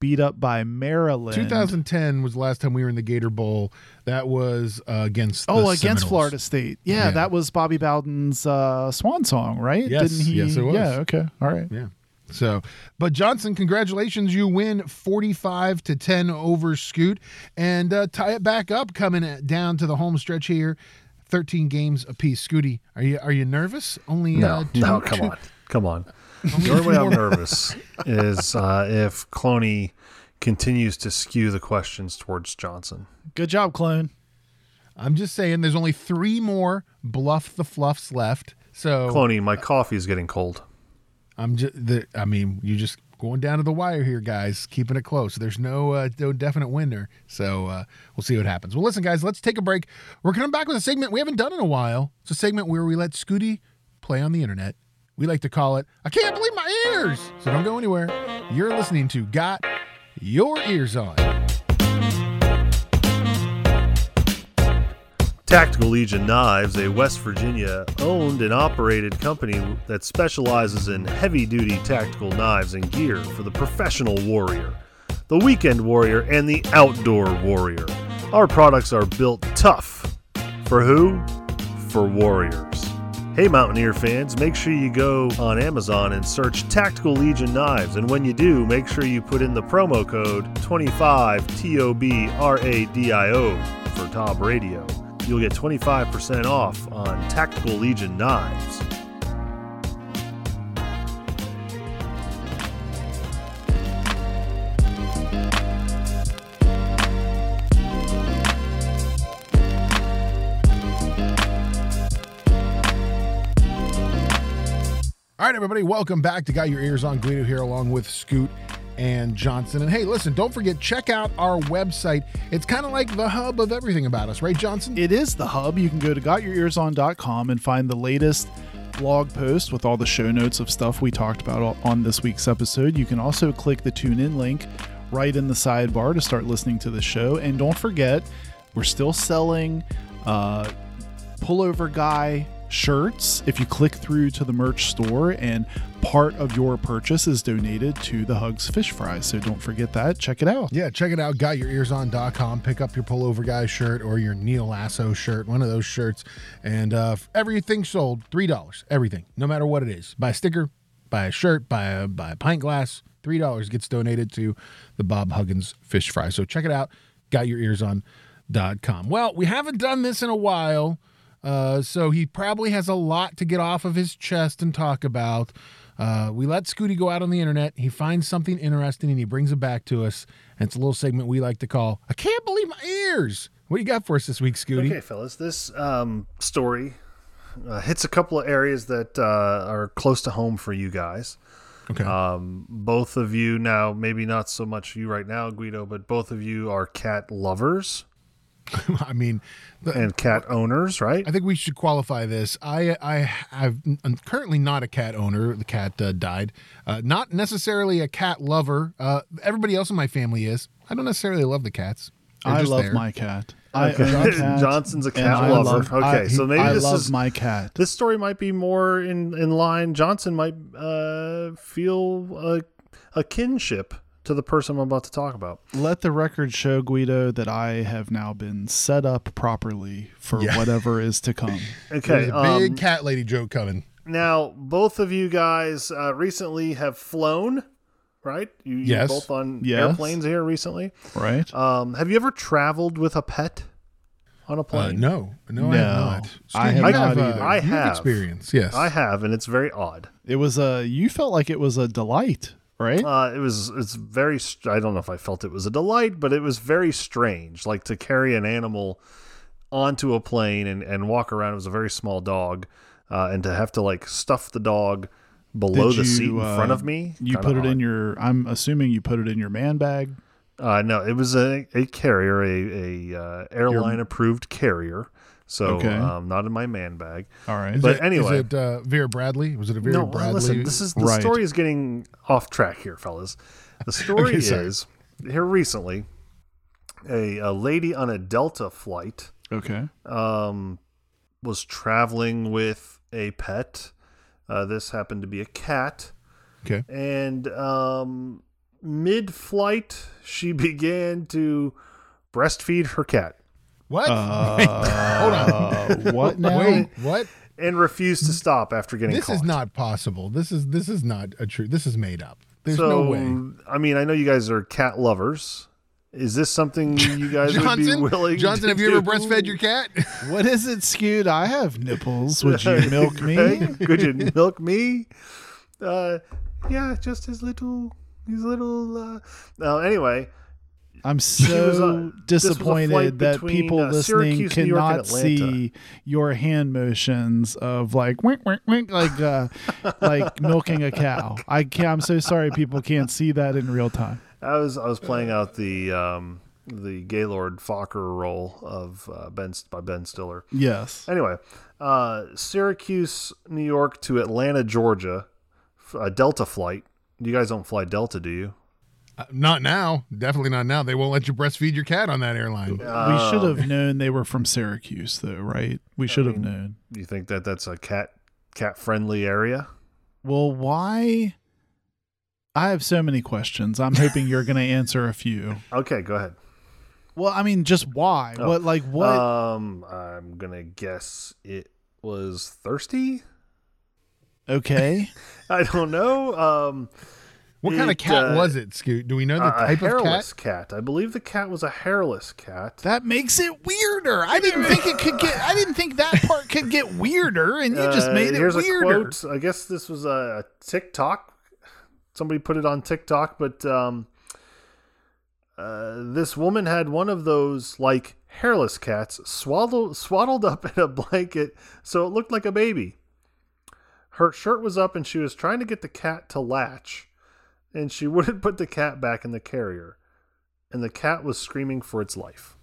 beat up by Maryland. 2010 was the last time we were in the Gator Bowl. That was uh, against Oh, against Seminoles. Florida State. Yeah, Yeah. that was Bobby Bowden's uh, swan song, right? Yes, Didn't he? yes, it was. Yeah, okay. All right. Yeah. So, but Johnson, congratulations! You win forty-five to ten over Scoot, and uh, tie it back up coming down to the home stretch here. Thirteen games apiece. Scooty, are you are you nervous? Only No, uh, two, no, come two- on, come on. The only way I'm nervous is uh, if Cloney continues to skew the questions towards Johnson. Good job, clone. I'm just saying, there's only three more bluff the fluffs left. So Cloney, my coffee is getting cold. I'm just, the, I mean, you just going down to the wire here, guys, keeping it close. There's no, uh, no definite winner. So uh, we'll see what happens. Well, listen, guys, let's take a break. We're coming back with a segment we haven't done in a while. It's a segment where we let Scooty play on the internet. We like to call it, I can't believe my ears. So don't go anywhere. You're listening to Got Your Ears On. Tactical Legion Knives, a West Virginia owned and operated company that specializes in heavy duty tactical knives and gear for the professional warrior, the weekend warrior, and the outdoor warrior. Our products are built tough. For who? For warriors. Hey, Mountaineer fans, make sure you go on Amazon and search Tactical Legion Knives. And when you do, make sure you put in the promo code 25TOBRADIO for Top Radio. You'll get 25% off on Tactical Legion Knives. All right, everybody, welcome back to Got Your Ears on Guido here, along with Scoot and Johnson. And hey, listen, don't forget, check out our website. It's kind of like the hub of everything about us, right, Johnson? It is the hub. You can go to gotyourearson.com and find the latest blog post with all the show notes of stuff we talked about on this week's episode. You can also click the tune in link right in the sidebar to start listening to the show. And don't forget, we're still selling uh, Pullover Guy shirts if you click through to the merch store and part of your purchase is donated to the Hugs Fish Fry. So don't forget that. Check it out. Yeah, check it out. GotYourEarsOn.com. Pick up your pullover guy shirt or your Neal Lasso shirt, one of those shirts. And uh, everything sold $3. Everything, no matter what it is. Buy a sticker, buy a shirt, buy a, buy a pint glass. $3 gets donated to the Bob Huggins Fish Fry. So check it out. GotYourEarsOn.com. Well, we haven't done this in a while. Uh, so he probably has a lot to get off of his chest and talk about. Uh, we let Scooty go out on the internet. He finds something interesting and he brings it back to us. And it's a little segment we like to call I Can't Believe My Ears. What do you got for us this week, Scooty? Okay, fellas, this um, story uh, hits a couple of areas that uh, are close to home for you guys. Okay. Um, both of you now, maybe not so much you right now, Guido, but both of you are cat lovers I mean, the, and cat owners, right? I think we should qualify this. I I have I'm currently not a cat owner. The cat uh, died. Uh, not necessarily a cat lover. Uh, everybody else in my family is. I don't necessarily love the cats. They're I just love there. my cat. Okay. I own a cat, Johnson's a cat I lover. love- okay, I- so maybe I this love is my cat. this story might be more in in line. Johnson might uh, feel a, a kinship to the person I'm about to talk about. Let the record show, Guido, that I have now been set up properly for Yeah. whatever is to come. Okay, There's a big um, cat lady joke coming. now both of you guys uh, recently have flown, right? You, you're Yes. both on Yes. airplanes here recently. Right? Um, have you ever traveled with a pet on a Uh, plane? no, no, I No, have not. I Scooty, have you not uh, either. I have. experience. Yes, I have, and it's very odd. It was a. You felt like it was a delight, right? Uh, it was it's very str- I don't know if I felt it was a delight, but it was very strange. Like to carry an animal onto a plane and, and walk around. It was a very small dog, uh, and to have to like stuff the dog below Did the seat you, in front uh, of me. you put it in your. I'm assuming you put it in your man bag. Uh, no, it was a, a carrier, a a uh, airline approved carrier. So Okay. um, not in my man bag. All right. Is but it- anyway. is it uh, Vera Bradley? Was it a Vera Bradley? no, Bradley? listen. This is the Right. story is getting off track here, fellas. The story Okay, is here recently. A, a lady on a Delta flight okay. um, was traveling with a pet. Uh, this happened to be a cat, okay. and um, mid-flight, she began to breastfeed her cat What? Uh, Hold on. what now? Wait, what? and refused to stop after getting This caught. is not possible. This is this is not a true. This is made up. There's so, no way. I mean, I know you guys are cat lovers. Is this something you guys would be willing? Johnson, to have you ever breastfed your cat? What is it, Scoot? I have nipples. Would you milk me? Right? Could you milk me? Uh, yeah, just his little, his little. Uh... Now, anyway, I'm uh, so a disappointed that between, people uh, listening Syracuse, New York, and cannot see your hand motions of like wink, wink, wink, like uh, like milking a cow. I can't, I'm so sorry people can't see that in real time. I was I was playing out the um, the Gaylord Focker role of uh, Ben by Ben Stiller. Yes. Anyway, uh, Syracuse, New York to Atlanta, Georgia, a Delta flight. You guys don't fly Delta, do you? Uh, not now. Definitely not now. They won't let you breastfeed your cat on that airline. we Um, should have known they were from Syracuse, though, right? We should have known. You think that that's a cat cat friendly area? Well, why? I have so many questions. I'm hoping you're going to answer a few. Okay, go ahead. Well, I mean, just why? Oh. What, like, what? Um, I'm gonna guess it was thirsty. okay. I don't know. Um, What kind of cat uh, was it, Scoot? Do we know the a type of cat? hairless cat. I believe the cat was a hairless cat. That makes it weirder. I didn't think it could get. I didn't think that part could get weirder, and you just Uh, made it weirder. a quote. I guess this was a, a TikTok. Somebody put it on TikTok, but um, uh, this woman had one of those like hairless cats swaddled swaddled up in a blanket, so it looked like a baby. Her shirt was up, and she was trying to get the cat to latch, and she wouldn't put the cat back in the carrier, and the cat was screaming for its life.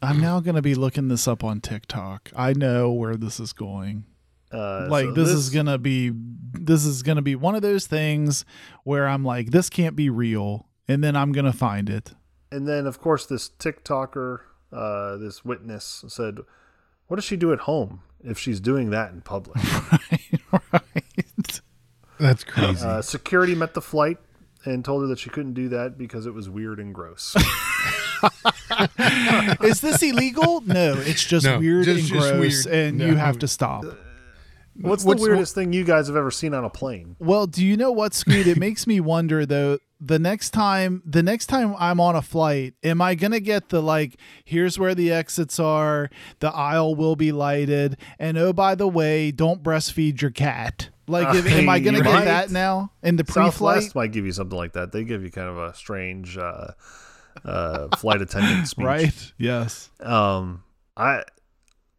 I'm now going to be looking this up on TikTok. I know where this is going. Uh, like so this, is gonna be this is gonna be one of those things where I'm like, this can't be real, and then I'm gonna find it. And then, of course, this TikToker, uh, this witness said, What does she do at home if she's doing that in public? right. That's crazy. uh, security met the flight and told her that she couldn't do that because it was weird and gross. Is this illegal? No, it's just No, weird just- and just gross, weird. and No. you have to stop. What's, What's- the weirdest thing you guys have ever seen on a plane? Well, do you know what, Scoot? It makes me wonder though. The next time, the next time I'm on a flight, am I gonna get the like? Here's where the exits are. The aisle will be lighted, and oh, by the way, don't breastfeed your cat. Like, if, am I gonna get that now in the pre-flight? Southwest might give you something like that. They give you kind of a strange uh, uh, flight attendant speech. Right? Yes. Um, I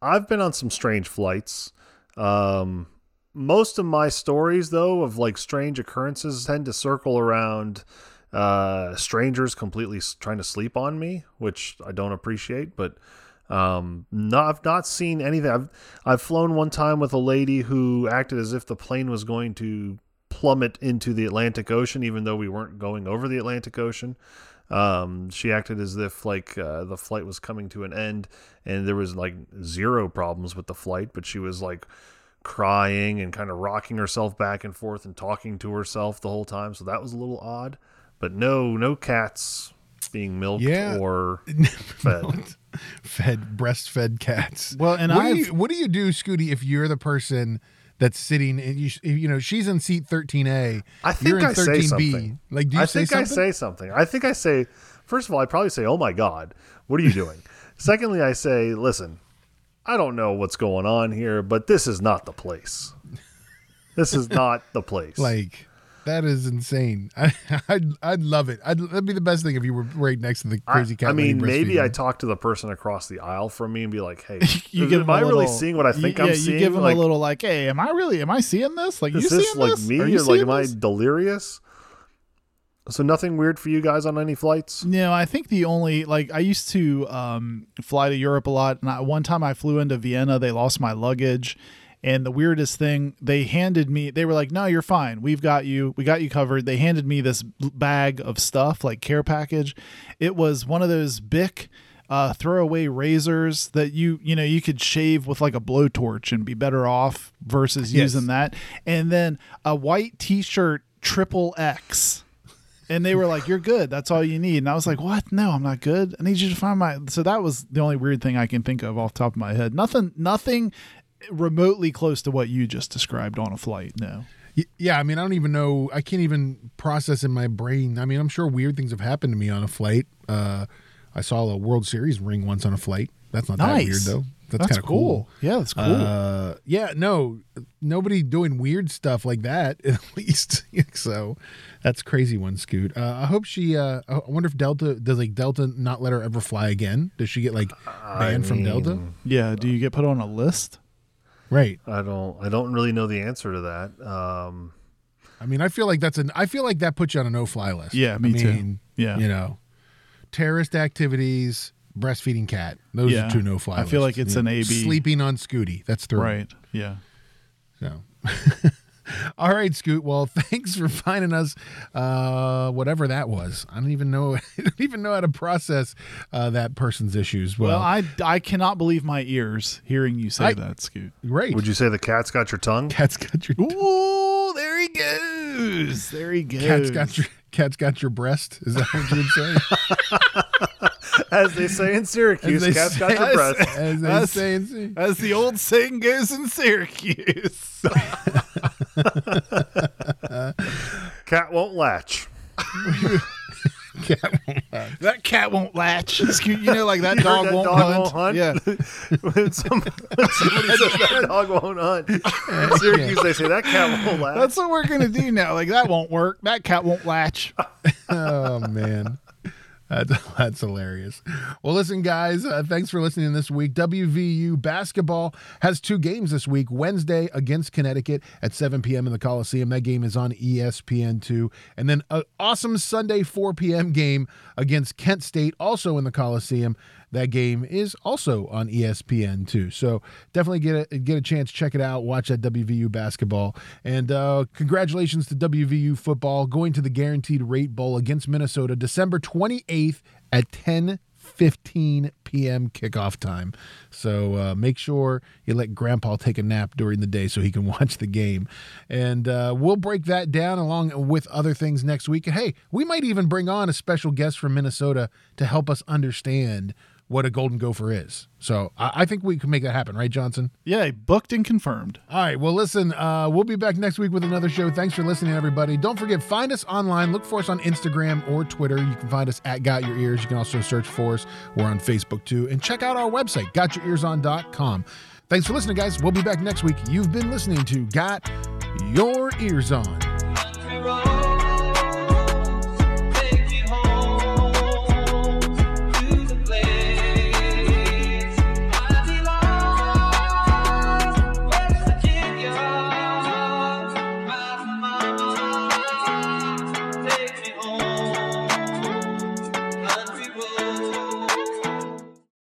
I've been on some strange flights. Um, most of my stories, though, of like strange occurrences, tend to circle around uh, strangers completely trying to sleep on me, which I don't appreciate. But um, no, I've not seen anything. I've I've flown one time with a lady who acted as if the plane was going to plummet into the Atlantic Ocean, even though we weren't going over the Atlantic Ocean. Um, she acted as if like uh, the flight was coming to an end, and there was like zero problems with the flight, but she was like crying and kind of rocking herself back and forth and talking to herself the whole time. So that was a little odd. But no, no cats being milked Yeah. or fed. fed breastfed cats. Well, and what do I've- you what do you do, Scooty, if you're the person that's sitting and you you know she's in seat 13A, I think you're in I say 13B. something. Like, do you I say think something? I say something. I think I say, first of all, I probably say, "Oh my God, what are you doing?" Secondly, I say, "Listen, I don't know what's going on here, but this is not the place. This is not the place." like that is insane. I, I'd I'd love it. I'd, that'd be the best thing if you were right next to the I, crazy cat. I mean, maybe I talk to the person across the aisle from me and be like, "Hey, You give am I a really seeing what I think you, I'm yeah, seeing? You give them like, a little like, "Hey, am I really? Am I seeing this? Like, you is this seeing like this? me Are you or like am I delirious?" So nothing weird for you guys on any flights? No, I think the only like I used to um, fly to Europe a lot, and I, one time I flew into Vienna. They lost my luggage, and the weirdest thing they handed me, they were like, "No, you're fine. We've got you. We got you covered." They handed me this bag of stuff, like care package. It was one of those Bic uh, throwaway razors that you you know you could shave with like a blowtorch and be better off versus Yes. using that, and then a white T-shirt triple X and they were like, "You're good. That's all you need." And I was like, "What? No, I'm not good. I need you to find my." So that was the only weird thing I can think of off the top of my head. Nothing, nothing remotely close to what you just described on a flight. No. Yeah, I mean, I don't even know. I can't even process in my brain. I mean, I'm sure weird things have happened to me on a flight. Uh, I saw a World Series ring once on a flight. That's not that weird though. That's, That's kind of cool. Yeah, that's cool. Uh, yeah, no, nobody doing weird stuff like that. At least, so that's crazy. One Scoot. Uh, I hope she. Uh, I wonder if Delta does like Delta not let her ever fly again. Does she get like banned from Delta? yeah. Do you get put on a list? Right. I don't. I don't really know the answer to that. Um, I mean, I feel like that's an. I feel like that puts you on a no-fly list. Yeah, me I too. mean, Yeah. You know, terrorist activities, breastfeeding cat. Those Yeah. are two no-fly. I feel lists. like it's You an know, AB. Sleeping on Scooty. That's three. Right. Yeah. So, all right, Scoot. Well, thanks for finding us. Uh, whatever that was, I don't even know. I don't even know how to process uh, that person's issues. Well, Well, I, I cannot believe my ears hearing you say I- that, Scoot. great. would you say the cat's got your tongue? Cat's got your. Ooh, there he goes. There he goes. Cat's got your. Cat's got your breast. Is that what you would say? As they say in Syracuse, As they cat's got your breast. As they That's- say in C- As the old saying goes in Syracuse. Cat won't latch. cat. that cat won't latch. Scoot, you know, like that dog, that won't, dog hunt. won't hunt? Yeah. when, some, when somebody says that dog won't hunt, in Syracuse they say that cat won't latch. That's what we're gonna do now. Like that won't work. That cat won't latch. oh man that's, that's hilarious. Well listen guys uh, thanks for listening this week. Wvu basketball has two games this week wednesday against connecticut at 7 p.m in the coliseum. That game is on E espn2 and then an awesome sunday 4 p.m game against kent state also in the coliseum that game is also on E ESPN2. So definitely get a get a chance, check it out, watch that WVU basketball, and uh, congratulations to WVU football going to the Guaranteed Rate Bowl against Minnesota, December 28th at 10. 15 p.m. kickoff time. So uh, make sure you let Grandpa take a nap during the day so he can watch the game. And uh, we'll break that down along with other things next week. Hey, we might even bring on a special guest from Minnesota to help us understand what a golden gopher is. So I, I think we can make that happen, right, Johnson? Yeah, booked and confirmed. All right. Well, listen, uh, we'll be back next week with another show. Thanks for listening, everybody. Don't forget, find us online. Look for us on Instagram or Twitter. You can find us at Got Your Ears. You can also search for us. We're on Facebook too. And check out our website, gotyourearson.com. Thanks for listening, guys. We'll be back next week. You've been listening to Got Your Ears On.